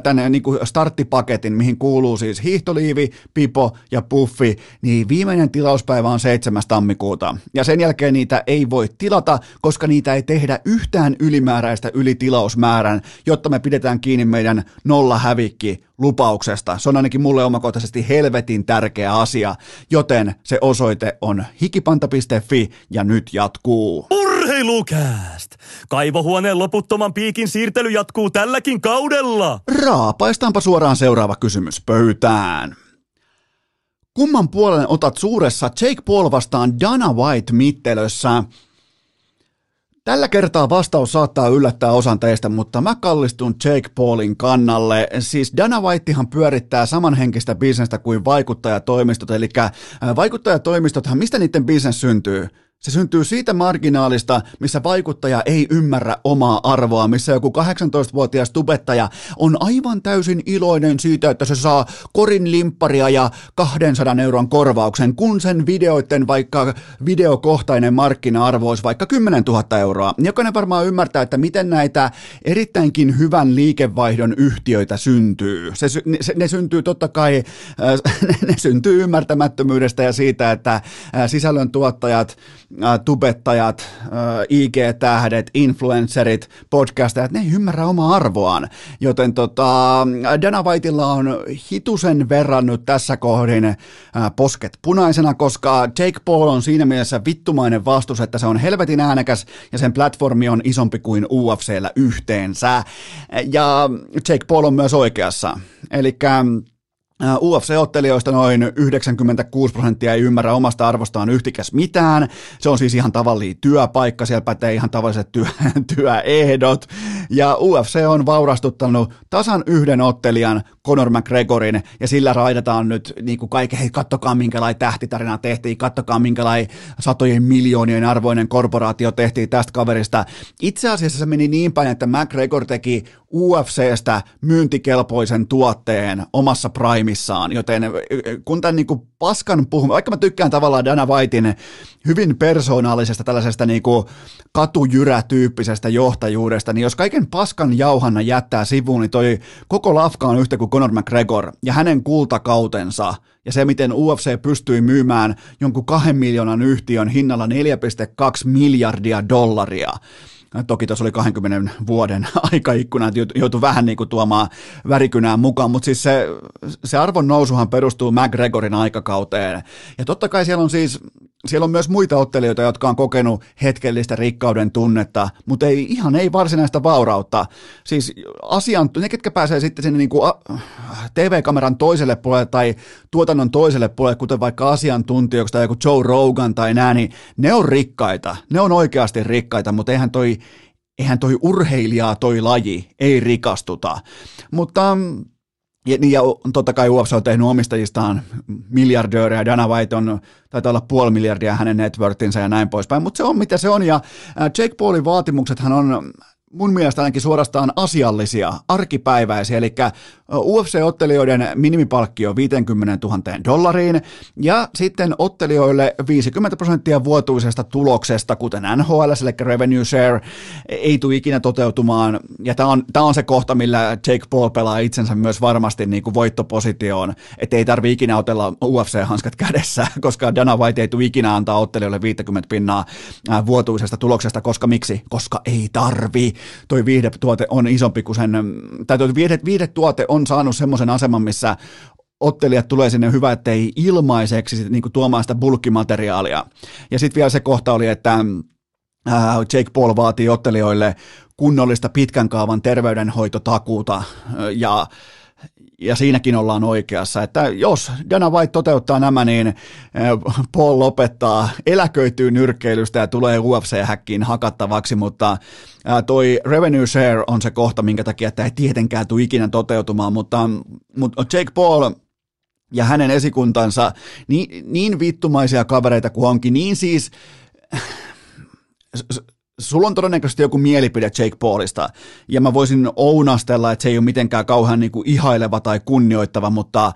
tänne niin kuin starttipaketin, mihin kuuluu siis hiihtoliivi, pipo ja puffi, niin viimeinen tilauspäivä on 7. tammikuuta. Ja sen jälkeen niitä ei voi tilata, koska niitä ei tehdä yhtään ylimääräistä ylitilausmäärän, jotta me pidetään kiinni meidän nolla hävikki lupauksesta. Se on ainakin mulle omakohtaisesti helvetin tärkeä asia, joten se osoite on hikipanta.fi ja nyt jatkuu. Urheilukääst! Kaivohuoneen loputtoman piikin siirtely jatkuu tälläkin kaudella. Raapaistaanpa suoraan seuraava kysymys pöytään. Kumman puolen otat suuressa Jake Paul vastaan Dana White mittelössä? Tällä kertaa vastaus saattaa yllättää osan teistä, mutta mä kallistun Jake Paulin kannalle. Siis Dana Whitehan pyörittää samanhenkistä bisnestä kuin vaikuttajatoimistot, eli äh, vaikuttajatoimistothan, mistä niiden bisnes syntyy? Se syntyy siitä marginaalista, missä vaikuttaja ei ymmärrä omaa arvoa, missä joku 18-vuotias tubettaja on aivan täysin iloinen siitä, että se saa korin limpparia ja 200 euron korvauksen, kun sen videoiden vaikka videokohtainen markkina-arvo olisi vaikka 10 000 euroa. Jokainen varmaan ymmärtää, että miten näitä erittäinkin hyvän liikevaihdon yhtiöitä syntyy. Se, se, ne syntyy totta kai, äh, ne syntyy ymmärtämättömyydestä ja siitä, että äh, sisällöntuottajat tubettajat, äh, IG-tähdet, influencerit, podcastajat, ne ei ymmärrä omaa arvoaan. Joten tota, Dana Whiteilla on hitusen verran nyt tässä kohdin äh, posket punaisena, koska Jake Paul on siinä mielessä vittumainen vastus, että se on helvetin äänekäs ja sen platformi on isompi kuin UFCllä yhteensä. Ja Jake Paul on myös oikeassa. Eli UFC-ottelijoista noin 96 prosenttia ei ymmärrä omasta arvostaan yhtikäs mitään. Se on siis ihan tavallinen työpaikka, siellä pätee ihan tavalliset työ, työehdot. Ja UFC on vaurastuttanut tasan yhden ottelijan, Conor McGregorin, ja sillä raidataan nyt niin kuin kaiken, hei kattokaa minkälainen tähtitarina tehtiin, kattokaa minkälainen satojen miljoonien arvoinen korporaatio tehtiin tästä kaverista. Itse asiassa se meni niin päin, että McGregor teki UFCstä myyntikelpoisen tuotteen omassa primissaan, joten kun tämän niin kuin paskan puhumme, vaikka mä tykkään tavallaan Dana Whitein hyvin persoonallisesta tällaisesta niin kuin katujyrä-tyyppisestä johtajuudesta, niin jos kaiken paskan jauhanna jättää sivuun, niin toi koko lafka on yhtä kuin Conor McGregor ja hänen kultakautensa ja se, miten UFC pystyi myymään jonkun kahden miljoonan yhtiön hinnalla 4,2 miljardia dollaria. Toki tuossa oli 20 vuoden aikaikkuna, että joutui vähän niin kuin tuomaan värikynää mukaan, mutta siis se, se arvon nousuhan perustuu McGregorin aikakauteen. Ja totta kai siellä on siis siellä on myös muita ottelijoita, jotka on kokenut hetkellistä rikkauden tunnetta, mutta ei, ihan ei varsinaista vaurautta. Siis asian, ne, ketkä pääsee sitten sinne niin kuin TV-kameran toiselle puolelle tai tuotannon toiselle puolelle, kuten vaikka asiantuntijoiksi tai joku Joe Rogan tai nää, niin ne on rikkaita. Ne on oikeasti rikkaita, mutta eihän toi, eihän toi urheilijaa toi laji ei rikastuta. Mutta ja, niin, ja totta kai UFC on tehnyt omistajistaan miljardöörejä, Dana White on, taitaa olla puoli miljardia hänen networthinsa ja näin poispäin, mutta se on mitä se on, ja Jake Paulin vaatimuksethan on mun mielestä ainakin suorastaan asiallisia, arkipäiväisiä, eli UFC-ottelijoiden minimipalkkio 50 000 dollariin ja sitten ottelijoille 50 prosenttia vuotuisesta tuloksesta, kuten NHL, eli revenue share, ei tule ikinä toteutumaan. Ja tämä on, tämä on se kohta, millä Jake Paul pelaa itsensä myös varmasti niin kuin voittopositioon, että ei tarvitse ikinä otella UFC-hanskat kädessä, koska Dana White ei tule ikinä antaa ottelijoille 50 pinnaa vuotuisesta tuloksesta, koska miksi? Koska ei tarvi. Toi viihdetuote on isompi kuin sen, tai toi viihde, viihdetuote on saanut semmoisen aseman, missä ottelijat tulee sinne hyvä, ettei ilmaiseksi niin kuin tuomaan sitä bulkkimateriaalia. Ja sitten vielä se kohta oli, että äh, Jake Paul vaatii ottelijoille kunnollista pitkän kaavan terveydenhoitotakuuta äh, ja ja siinäkin ollaan oikeassa, että jos Dana White toteuttaa nämä, niin äh, Paul lopettaa, eläköityy nyrkkeilystä ja tulee UFC-häkkiin hakattavaksi, mutta toi revenue share on se kohta, minkä takia tämä ei tietenkään tule ikinä toteutumaan, mutta, mutta Jake Paul ja hänen esikuntansa, niin, niin vittumaisia kavereita kuin onkin, niin siis sulla on todennäköisesti joku mielipide Jake Paulista, ja mä voisin ounastella, että se ei ole mitenkään kauhean niin kuin ihaileva tai kunnioittava, mutta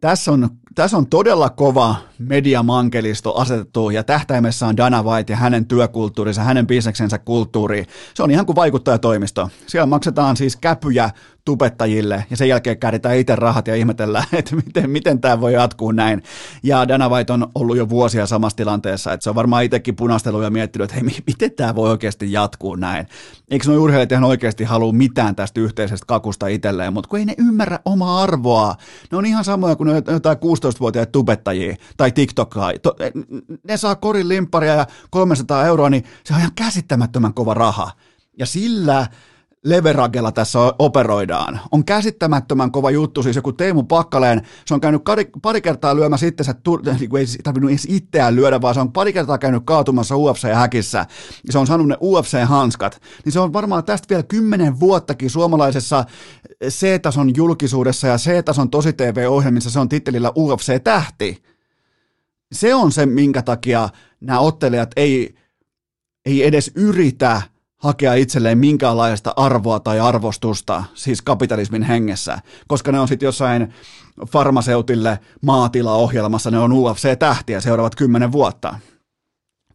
tässä on, tässä on todella kova mediamankelisto asetettu ja tähtäimessä on Dana White ja hänen työkulttuurinsa, hänen bisneksensä kulttuuri. Se on ihan kuin vaikuttajatoimisto. Siellä maksetaan siis käpyjä tubettajille ja sen jälkeen käydetään itse rahat ja ihmetellään, että miten, miten tämä voi jatkuu näin. Ja Dana White on ollut jo vuosia samassa tilanteessa, että se on varmaan itsekin punastellut ja miettinyt, että hei, miten tämä voi oikeasti jatkuu näin. Eikö nuo urheilijat ihan oikeasti halua mitään tästä yhteisestä kakusta itselleen, mutta kun ei ne ymmärrä omaa arvoa. Ne on ihan samoja kuin jotain 16-vuotiaita tubettajia tai TikTokaa. Ne saa korin limpparia ja 300 euroa, niin se on ihan käsittämättömän kova raha. Ja sillä leveragella tässä operoidaan. On käsittämättömän kova juttu, siis joku Teemu Pakkaleen, se on käynyt pari, kertaa lyömässä itsensä, niin ei tarvinnut edes itseään lyödä, vaan se on pari kertaa käynyt kaatumassa UFC-häkissä, ja se on saanut ne UFC-hanskat, niin se on varmaan tästä vielä kymmenen vuottakin suomalaisessa C-tason julkisuudessa ja C-tason tosi TV-ohjelmissa se on tittelillä UFC-tähti. Se on se, minkä takia nämä ottelijat ei, ei edes yritä hakea itselleen minkäänlaista arvoa tai arvostusta, siis kapitalismin hengessä, koska ne on sitten jossain farmaseutille maatilaohjelmassa, ne on UFC-tähtiä seuraavat kymmenen vuotta.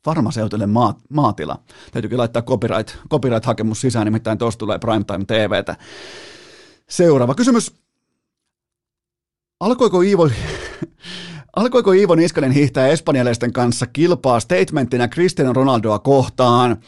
Farmaseutille maa, maatila. Täytyykin laittaa copyright, copyright-hakemus sisään, nimittäin tuossa tulee Primetime TVtä. Seuraava kysymys. Alkoiko Iivo, alkoiko Iivo Niskanen hiihtää espanjalaisten kanssa kilpaa statementtina Cristiano Ronaldoa kohtaan –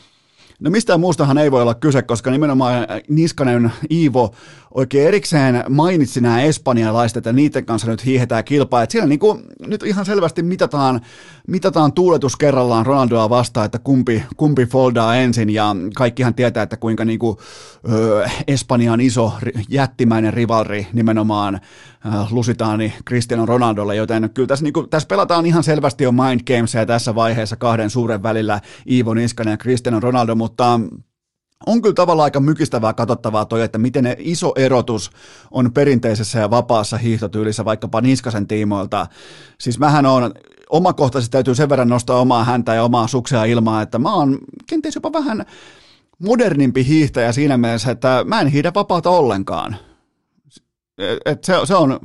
No mistään muustahan ei voi olla kyse, koska nimenomaan Niskanen Iivo oikein erikseen mainitsi nämä espanjalaiset, että niiden kanssa nyt hiihetään kilpaa. Että siellä niin kuin, nyt ihan selvästi mitataan, mitataan tuuletus kerrallaan Ronaldoa vastaan, että kumpi, kumpi foldaa ensin. Ja kaikkihan tietää, että kuinka niin kuin, ö, Espanja on iso jättimäinen rivalri nimenomaan lusitaani Cristiano Ronaldolle, joten kyllä tässä, niin kuin, tässä pelataan ihan selvästi jo mind gamesia tässä vaiheessa kahden suuren välillä Iivo Niskanen ja Cristiano Ronaldo, mutta on kyllä tavallaan aika mykistävää katsottavaa toi, että miten iso erotus on perinteisessä ja vapaassa hiihtotyylissä vaikkapa Niskasen tiimoilta. Siis mähän on, omakohtaisesti täytyy sen verran nostaa omaa häntä ja omaa suksea ilmaa, että mä oon kenties jopa vähän modernimpi hiihtäjä siinä mielessä, että mä en hiidä vapaata ollenkaan. Et se, se on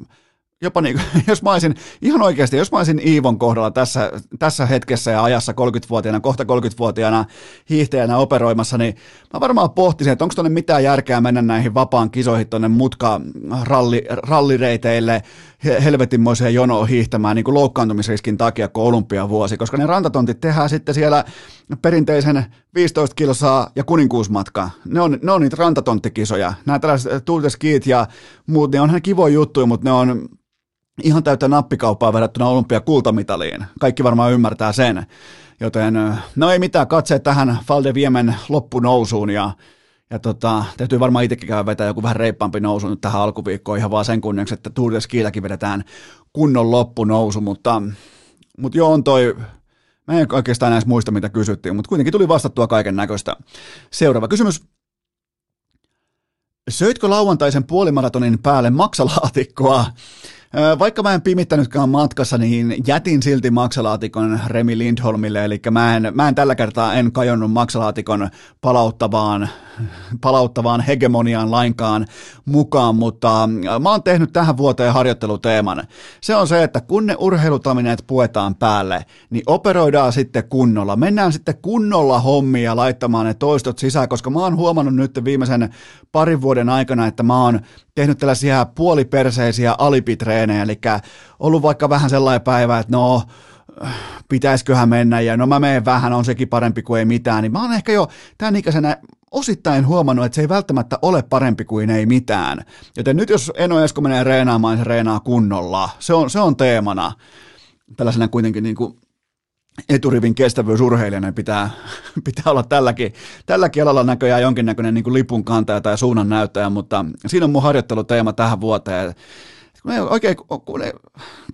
jopa niin, jos mä olisin, ihan oikeasti, jos mä olisin Iivon kohdalla tässä, tässä hetkessä ja ajassa 30-vuotiaana, kohta 30-vuotiaana hiihtäjänä operoimassa, niin mä varmaan pohtisin, että onko tuonne mitään järkeä mennä näihin vapaan kisoihin tuonne mutka ralli, rallireiteille helvetinmoiseen jonoon hiihtämään niin kuin loukkaantumisriskin takia kuin olympiavuosi, koska ne rantatontit tehdään sitten siellä perinteisen 15 kilsaa ja kuninkuusmatka. Ne on, ne on niitä rantatonttikisoja. Nämä tällaiset Tour de Skit ja muut, ne on kivoja juttuja, mutta ne on ihan täyttä nappikauppaa verrattuna olympiakultamitaliin. Kaikki varmaan ymmärtää sen. Joten no ei mitään, katse tähän Falde Viemen loppunousuun ja, ja tota, täytyy varmaan itsekin käydä vetää joku vähän reippaampi nousu nyt tähän alkuviikkoon ihan vaan sen kunniaksi, että Tour de Skilläkin vedetään kunnon loppunousu, mutta, mutta joo on toi, mä en oikeastaan edes muista mitä kysyttiin, mutta kuitenkin tuli vastattua kaiken näköistä. Seuraava kysymys. Söitkö lauantaisen puolimaratonin päälle maksalaatikkoa? Vaikka mä en pimittänytkään matkassa, niin jätin silti maksalaatikon Remi Lindholmille, eli mä en, mä en tällä kertaa en kajonnut maksalaatikon palauttavaan, palauttavaan hegemoniaan lainkaan mukaan, mutta mä oon tehnyt tähän vuoteen harjoitteluteeman. Se on se, että kun ne urheilutamineet puetaan päälle, niin operoidaan sitten kunnolla. Mennään sitten kunnolla hommia laittamaan ne toistot sisään, koska mä oon huomannut nyt viimeisen parin vuoden aikana, että mä oon tehnyt tällaisia puoliperseisiä alipitreenejä, eli ollut vaikka vähän sellainen päivä, että no, pitäisiköhän mennä, ja no mä menen vähän, on sekin parempi kuin ei mitään, niin mä oon ehkä jo tämän ikäisenä osittain huomannut, että se ei välttämättä ole parempi kuin ei mitään. Joten nyt jos Eno Esko menee reenaamaan, niin se reenaa kunnolla. Se on, se on teemana. Tällaisena kuitenkin niin kuin eturivin kestävyysurheilijana pitää, pitää olla tälläkin, tälläkin alalla näköjään jonkinnäköinen niin kuin lipun kantaja tai suunnan näyttäjä, mutta siinä on mun harjoitteluteema tähän vuoteen. Kun ne, oikein, kun ne,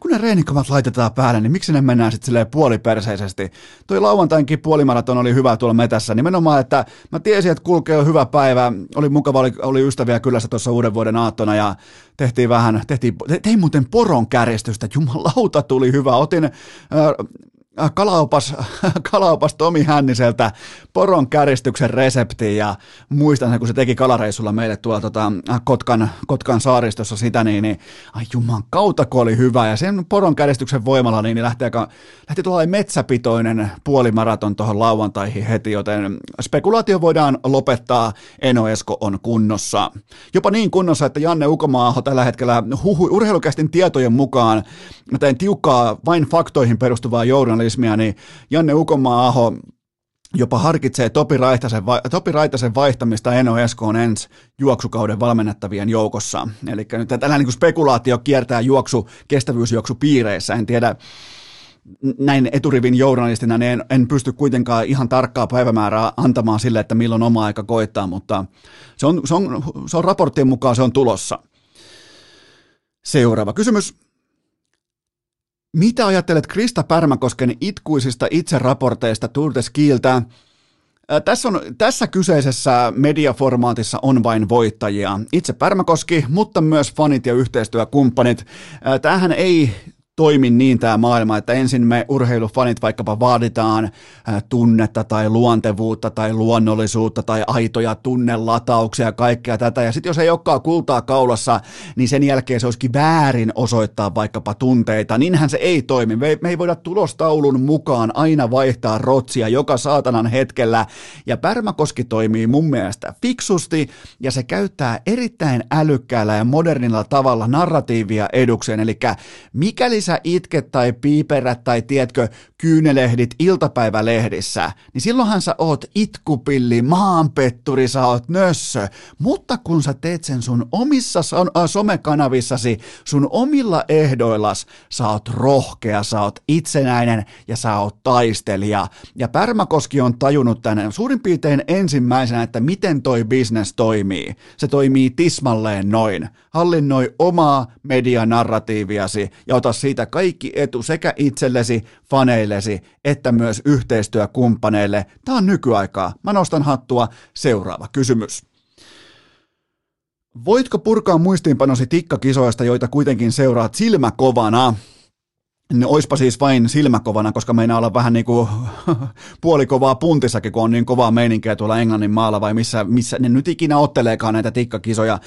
kun ne reenikamat laitetaan päälle, niin miksi ne mennään sitten silleen puoliperseisesti? Toi lauantainkin puolimaraton oli hyvä tuolla metässä. Nimenomaan, että mä tiesin, että kulkee hyvä päivä. Oli mukava, oli, oli ystäviä kylässä tuossa uuden vuoden aattona ja tehtiin vähän, tehtiin, tein muuten poron kärjestystä. Jumalauta tuli hyvä. Otin kalaopas, kalaopas Tomi Hänniseltä poron käristyksen resepti ja muistan sen, kun se teki kalareissulla meille tuolla tota, äh, Kotkan, Kotkan saaristossa sitä, niin, niin ai juman kautta kun oli hyvä ja sen poron käristyksen voimalla niin, niin lähti, lähti tuolla metsäpitoinen puolimaraton tuohon lauantaihin heti, joten spekulaatio voidaan lopettaa, Eno Esko on kunnossa. Jopa niin kunnossa, että Janne Ukomaaho tällä hetkellä huhu, urheilukästin tietojen mukaan, mä tiukkaa vain faktoihin perustuvaa journalismia, journalismia, niin Janne Ukomaa-aho jopa harkitsee Topi Raitasen, Topi Raitasen vaihtamista Eno Eskoon ensi juoksukauden valmennettavien joukossa. Eli nyt tällainen niin spekulaatio kiertää juoksu, kestävyysjuoksu piireissä. En tiedä, näin eturivin journalistina niin en, en pysty kuitenkaan ihan tarkkaa päivämäärää antamaan sille, että milloin oma aika koittaa, mutta se on, se on, se on raporttien mukaan se on tulossa. Seuraava kysymys. Mitä ajattelet Krista Pärmäkosken itkuisista itseraporteista Tour de Skiltä? Tässä, on, tässä kyseisessä mediaformaatissa on vain voittajia. Itse Pärmäkoski, mutta myös fanit ja yhteistyökumppanit. Tämähän ei toimi niin tämä maailma, että ensin me urheilufanit vaikkapa vaaditaan tunnetta tai luontevuutta tai luonnollisuutta tai aitoja tunnelatauksia ja kaikkea tätä. Ja sitten jos ei olekaan kultaa kaulassa, niin sen jälkeen se olisikin väärin osoittaa vaikkapa tunteita. Niinhän se ei toimi. Me, me ei voida tulostaulun mukaan aina vaihtaa rotsia joka saatanan hetkellä. Ja Pärmäkoski toimii mun mielestä fiksusti ja se käyttää erittäin älykkäällä ja modernilla tavalla narratiivia edukseen. Eli mikäli sä itket tai piiperät tai tiedätkö, kyynelehdit iltapäivälehdissä, niin silloinhan sä oot itkupilli, maanpetturi, sä oot nössö. Mutta kun sä teet sen sun omissa äh, somekanavissasi, sun omilla ehdoillas, sä oot rohkea, sä oot itsenäinen ja sä oot taistelija. Ja Pärmäkoski on tajunnut tänne suurin piirtein ensimmäisenä, että miten toi business toimii. Se toimii tismalleen noin. Hallinnoi omaa medianarratiiviasi ja ota siitä kaikki etu sekä itsellesi, faneillesi, että myös yhteistyökumppaneille. Tämä on nykyaikaa. Mä nostan hattua. Seuraava kysymys. Voitko purkaa muistiinpanosi tikkakisoista, joita kuitenkin seuraat silmäkovana? No, oispa siis vain silmäkovana, koska meinaa olla vähän niin kuin puolikovaa puntissakin, kun on niin kovaa meininkiä tuolla Englannin maalla vai missä, missä ne nyt ikinä otteleekaan näitä tikkakisoja.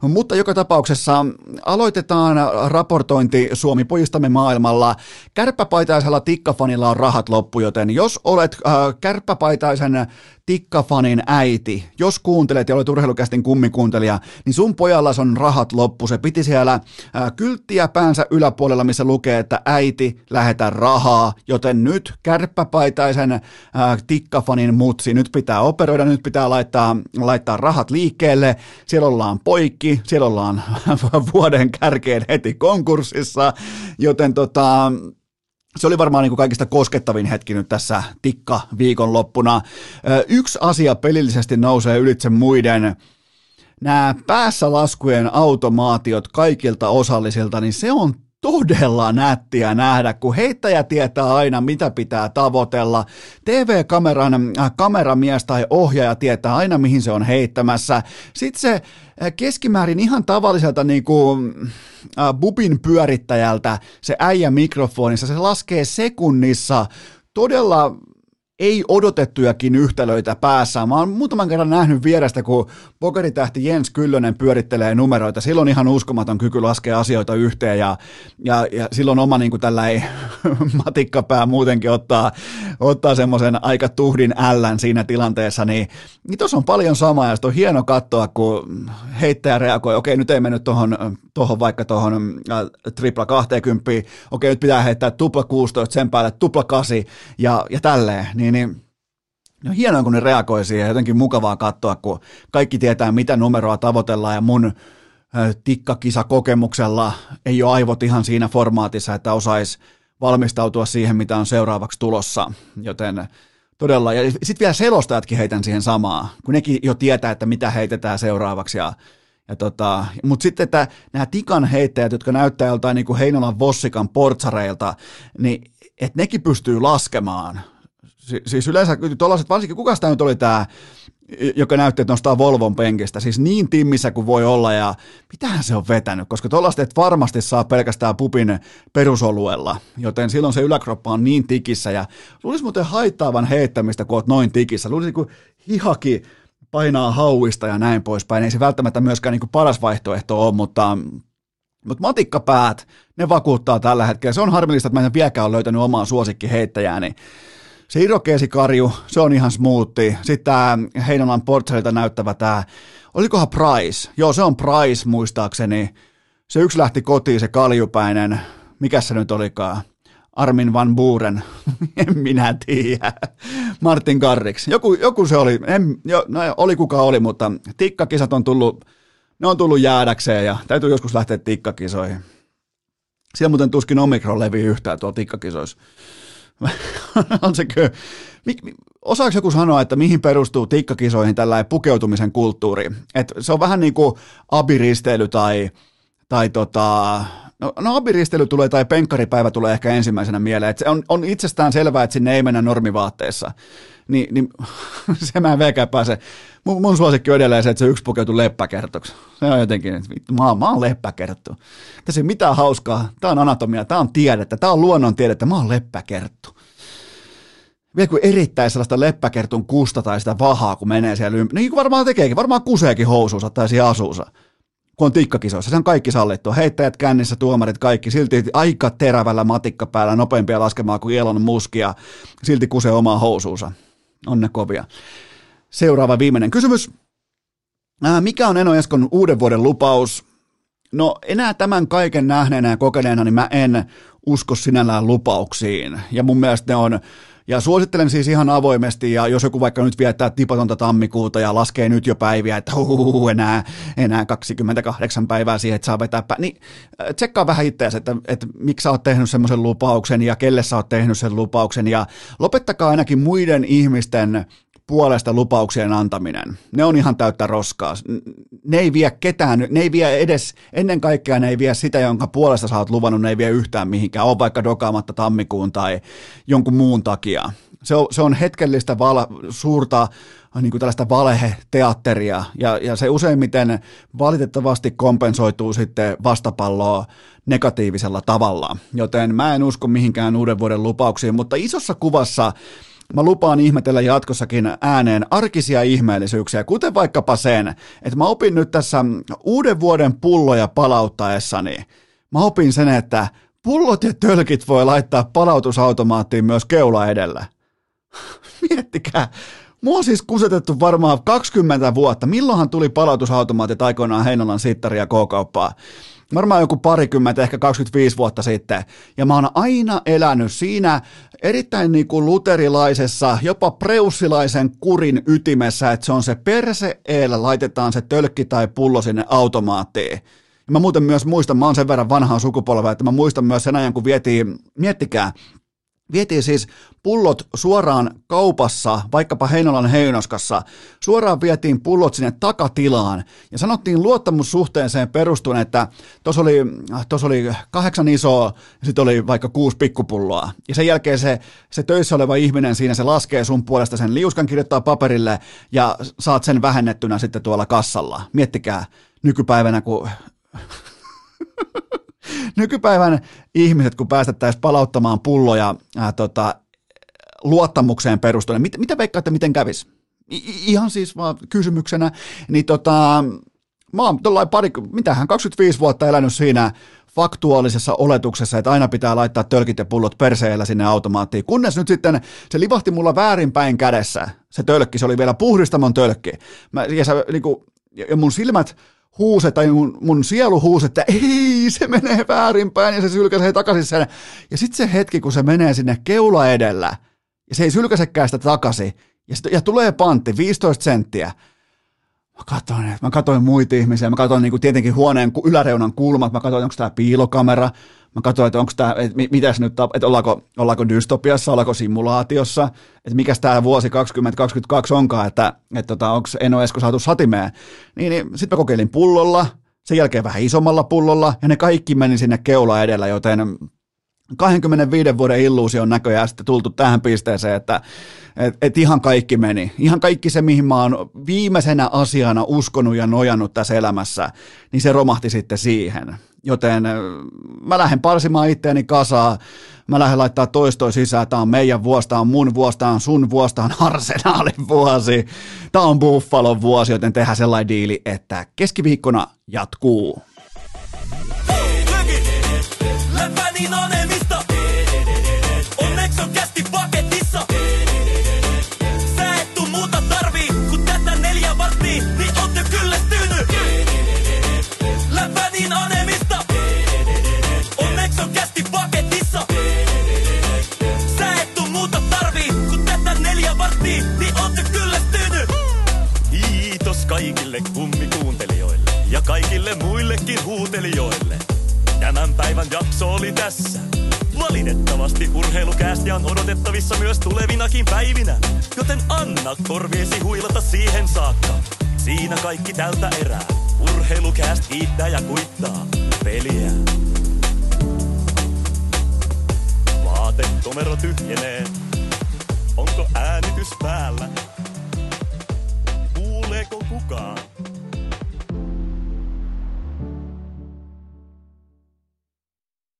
Mutta joka tapauksessa aloitetaan raportointi Suomi pojistamme maailmalla. Kärppäpaitaisella tikkafanilla on rahat loppu, joten jos olet äh, kärppäpaitaisen tikkafanin äiti, jos kuuntelet ja olet urheilukästin kummikuuntelija, niin sun pojalla on rahat loppu. Se piti siellä ää, kylttiä päänsä yläpuolella, missä lukee, että äiti, lähetä rahaa, joten nyt kärppäpaitaisen ää, tikkafanin mutsi, nyt pitää operoida, nyt pitää laittaa, laittaa rahat liikkeelle. Siellä ollaan poikki, siellä ollaan vuoden kärkeen heti konkurssissa, joten tota, se oli varmaan niin kaikista koskettavin hetki nyt tässä tikka viikonloppuna. Yksi asia pelillisesti nousee ylitse muiden. Nämä päässä laskujen automaatiot kaikilta osallisilta, niin se on todella nättiä nähdä, kun heittäjä tietää aina, mitä pitää tavoitella. TV-kameran äh, kameramies tai ohjaaja tietää aina, mihin se on heittämässä. Sitten se äh, keskimäärin ihan tavalliselta niin kuin, äh, bubin pyörittäjältä se äijä mikrofonissa, se laskee sekunnissa todella ei odotettujakin yhtälöitä päässä. Mä oon muutaman kerran nähnyt vierestä, kun pokeritähti Jens Kyllönen pyörittelee numeroita. Silloin ihan uskomaton kyky laskea asioita yhteen ja, ja, ja silloin oma niin tällä ei matikkapää muutenkin ottaa, ottaa semmoisen aika tuhdin ällän siinä tilanteessa, niin, niin tuossa on paljon samaa ja on hieno katsoa, kun heittäjä reagoi, okei nyt ei mennyt tuohon tohon vaikka tuohon äh, tripla 20, okei nyt pitää heittää tupla 16, sen päälle tupla 8 ja, ja tälleen, niin, niin No hienoa, kun ne reagoi siihen, jotenkin mukavaa katsoa, kun kaikki tietää, mitä numeroa tavoitellaan ja mun tikkakisakokemuksella ei ole aivot ihan siinä formaatissa, että osaisi valmistautua siihen, mitä on seuraavaksi tulossa, joten todella, ja sitten vielä selostajatkin heitän siihen samaa, kun nekin jo tietää, että mitä heitetään seuraavaksi, ja, ja tota, mutta sitten, että nämä tikan heittäjät, jotka näyttää joltain niin kuin Heinolan Vossikan portsareilta, niin että nekin pystyy laskemaan Si- siis yleensä tuollaiset, varsinkin kuka sitä nyt oli tämä joka näytti, että nostaa Volvon penkistä. Siis niin timmissä kuin voi olla ja mitähän se on vetänyt, koska tuollaista et varmasti saa pelkästään pupin perusoluella, joten silloin se yläkroppa on niin tikissä ja luulisi muuten haittaavan heittämistä, kun oot noin tikissä. Luulisi kun hihaki painaa hauista ja näin poispäin. Ei se välttämättä myöskään niin kuin paras vaihtoehto ole, mutta mutta matikkapäät, ne vakuuttaa tällä hetkellä. Se on harmillista, että mä en vieläkään ole löytänyt omaa suosikkiheittäjääni. Niin se irokeesikarju, se on ihan smoothi. Sitten tämä Heinolan portselilta näyttävä tämä, olikohan Price? Joo, se on Price muistaakseni. Se yksi lähti kotiin, se kaljupäinen, mikä se nyt olikaan? Armin Van Buren, en minä tiedä. Martin Garrix, joku, joku se oli, en, jo, no, oli kuka oli, mutta tikkakisat on tullut, ne on tullut jäädäkseen ja täytyy joskus lähteä tikkakisoihin. Siellä muuten tuskin omikron levi yhtään tuolla tikkakisoissa. on se kyllä. Osaako joku sanoa, että mihin perustuu tikkakisoihin tällä pukeutumisen kulttuuri? Et se on vähän niin kuin abiristeily tai, tai tota, No, no abiristely tulee tai penkkaripäivä tulee ehkä ensimmäisenä mieleen. Et se on, on itsestään selvää, että sinne ei mennä normivaatteessa. Ni, niin se mä en veikään pääse. Mun, mun suosikki on edelleen se, että se yksi pukeutuu leppäkertoksi. Se on jotenkin, että mä, mä oon leppäkerttu. Tässä ei mitään hauskaa. Tämä on anatomia, tämä on tiedettä, tämä on luonnontiedettä, mä oon leppäkerttu. Vielä kun erittäin sellaista leppäkertun kusta tai sitä vahaa, kun menee siellä ympäri. Niin kuin varmaan tekeekin, varmaan kuseekin housuunsa tai siinä asuunsa kun on tikkakisoissa. Se on kaikki sallittu. Heittäjät kännissä, tuomarit, kaikki. Silti aika terävällä matikka päällä, nopeampia laskemaan kuin Elon Musk ja silti kusee omaa housuunsa. On ne kovia. Seuraava viimeinen kysymys. Mikä on Eno Eskon uuden vuoden lupaus? No enää tämän kaiken nähneenä ja kokeneena, niin mä en usko sinällään lupauksiin. Ja mun mielestä ne on ja suosittelen siis ihan avoimesti, ja jos joku vaikka nyt viettää tipatonta tammikuuta ja laskee nyt jo päiviä, että huhuhu, enää, enää 28 päivää siihen, että saa vetää pää, niin äh, tsekkaa vähän itseäsi, että, että miksi sä oot tehnyt semmoisen lupauksen ja kelle sä oot tehnyt sen lupauksen, ja lopettakaa ainakin muiden ihmisten puolesta lupauksien antaminen. Ne on ihan täyttä roskaa. Ne ei vie ketään, ne ei vie edes, ennen kaikkea ne ei vie sitä, jonka puolesta sä oot luvannut, ne ei vie yhtään mihinkään. On vaikka dokaamatta tammikuun tai jonkun muun takia. Se on, se on hetkellistä vala, suurta niin kuin tällaista valeheteatteria, ja, ja se useimmiten valitettavasti kompensoituu sitten vastapalloa negatiivisella tavalla. Joten mä en usko mihinkään uuden vuoden lupauksiin, mutta isossa kuvassa Mä lupaan ihmetellä jatkossakin ääneen arkisia ihmeellisyyksiä, kuten vaikkapa sen, että mä opin nyt tässä uuden vuoden pulloja palauttaessani. Mä opin sen, että pullot ja tölkit voi laittaa palautusautomaattiin myös keula edellä. Miettikää, Mua on siis kusetettu varmaan 20 vuotta. Milloinhan tuli palautusautomaatit aikoinaan Heinolan sittari ja K-kauppaa? Varmaan joku parikymmentä, ehkä 25 vuotta sitten. Ja mä oon aina elänyt siinä erittäin niin kuin luterilaisessa, jopa preussilaisen kurin ytimessä, että se on se perse eellä, laitetaan se tölkki tai pullo sinne automaattiin. Ja mä muuten myös muistan, mä oon sen verran vanhaa sukupolvea, että mä muistan myös sen ajan, kun vietiin, miettikää, Vietiin siis pullot suoraan kaupassa, vaikkapa Heinolan Heinoskassa, suoraan vietiin pullot sinne takatilaan ja sanottiin luottamussuhteeseen perustuen, että tuossa oli, oli kahdeksan isoa ja sitten oli vaikka kuusi pikkupulloa. Ja sen jälkeen se, se töissä oleva ihminen siinä, se laskee sun puolesta sen liuskan, kirjoittaa paperille ja saat sen vähennettynä sitten tuolla kassalla. Miettikää nykypäivänä, kun nykypäivän ihmiset, kun päästettäisiin palauttamaan pulloja ää, tota, luottamukseen perustuen, mit, mitä veikkaatte, miten kävisi? I, ihan siis vaan kysymyksenä, niin tota, mä oon pari, mitähän 25 vuotta elänyt siinä faktuaalisessa oletuksessa, että aina pitää laittaa tölkit ja pullot perseellä sinne automaattiin, kunnes nyt sitten se livahti mulla väärinpäin kädessä, se tölkki, se oli vielä puhdistamon tölkki, mä, ja, se, niin kuin, ja mun silmät huuse tai mun, mun sielu huusi, että ei, se menee väärinpäin ja se sylkäsee takaisin sen. Ja sitten se hetki, kun se menee sinne keula edellä ja se ei sylkäsekään sitä takaisin ja, sit, ja tulee pantti 15 senttiä. Mä katsoin, mä katsoin muita ihmisiä, mä katsoin niin tietenkin huoneen yläreunan kulmat, mä katsoin, onko tämä piilokamera, Mä katsoin, että onko tämä, että mitäs nyt, että ollaanko, ollaanko dystopiassa, ollaanko simulaatiossa, että mikä tämä vuosi 2022 onkaan, että, että tota, onko Eno Esko saatu satimeen. Niin, niin sitten mä kokeilin pullolla, sen jälkeen vähän isommalla pullolla, ja ne kaikki meni sinne keula edellä, joten 25 vuoden illuusion näköjään sitten tultu tähän pisteeseen, että et, et ihan kaikki meni. Ihan kaikki se, mihin mä oon viimeisenä asiana uskonut ja nojannut tässä elämässä, niin se romahti sitten siihen. Joten mä lähden parsimaan itteeni kasaa, mä lähden laittaa toistoa sisään, tää on meidän vuosi, on mun vuosi, on sun vuosi, tää on arsenaalin vuosi, tää on Buffalon vuosi, joten tehdään sellainen diili, että keskiviikkona jatkuu. Kaikille kummikuuntelijoille ja kaikille muillekin huutelijoille. Tämän päivän jakso oli tässä. Valitettavasti urheilukäästi on odotettavissa myös tulevinakin päivinä, joten anna korviesi huilata siihen saakka. Siinä kaikki tältä erää. Urheilukääst kiittää ja kuittaa peliä. Vaatekomero tyhjenee. Onko äänitys pää? tuleeko kukaan?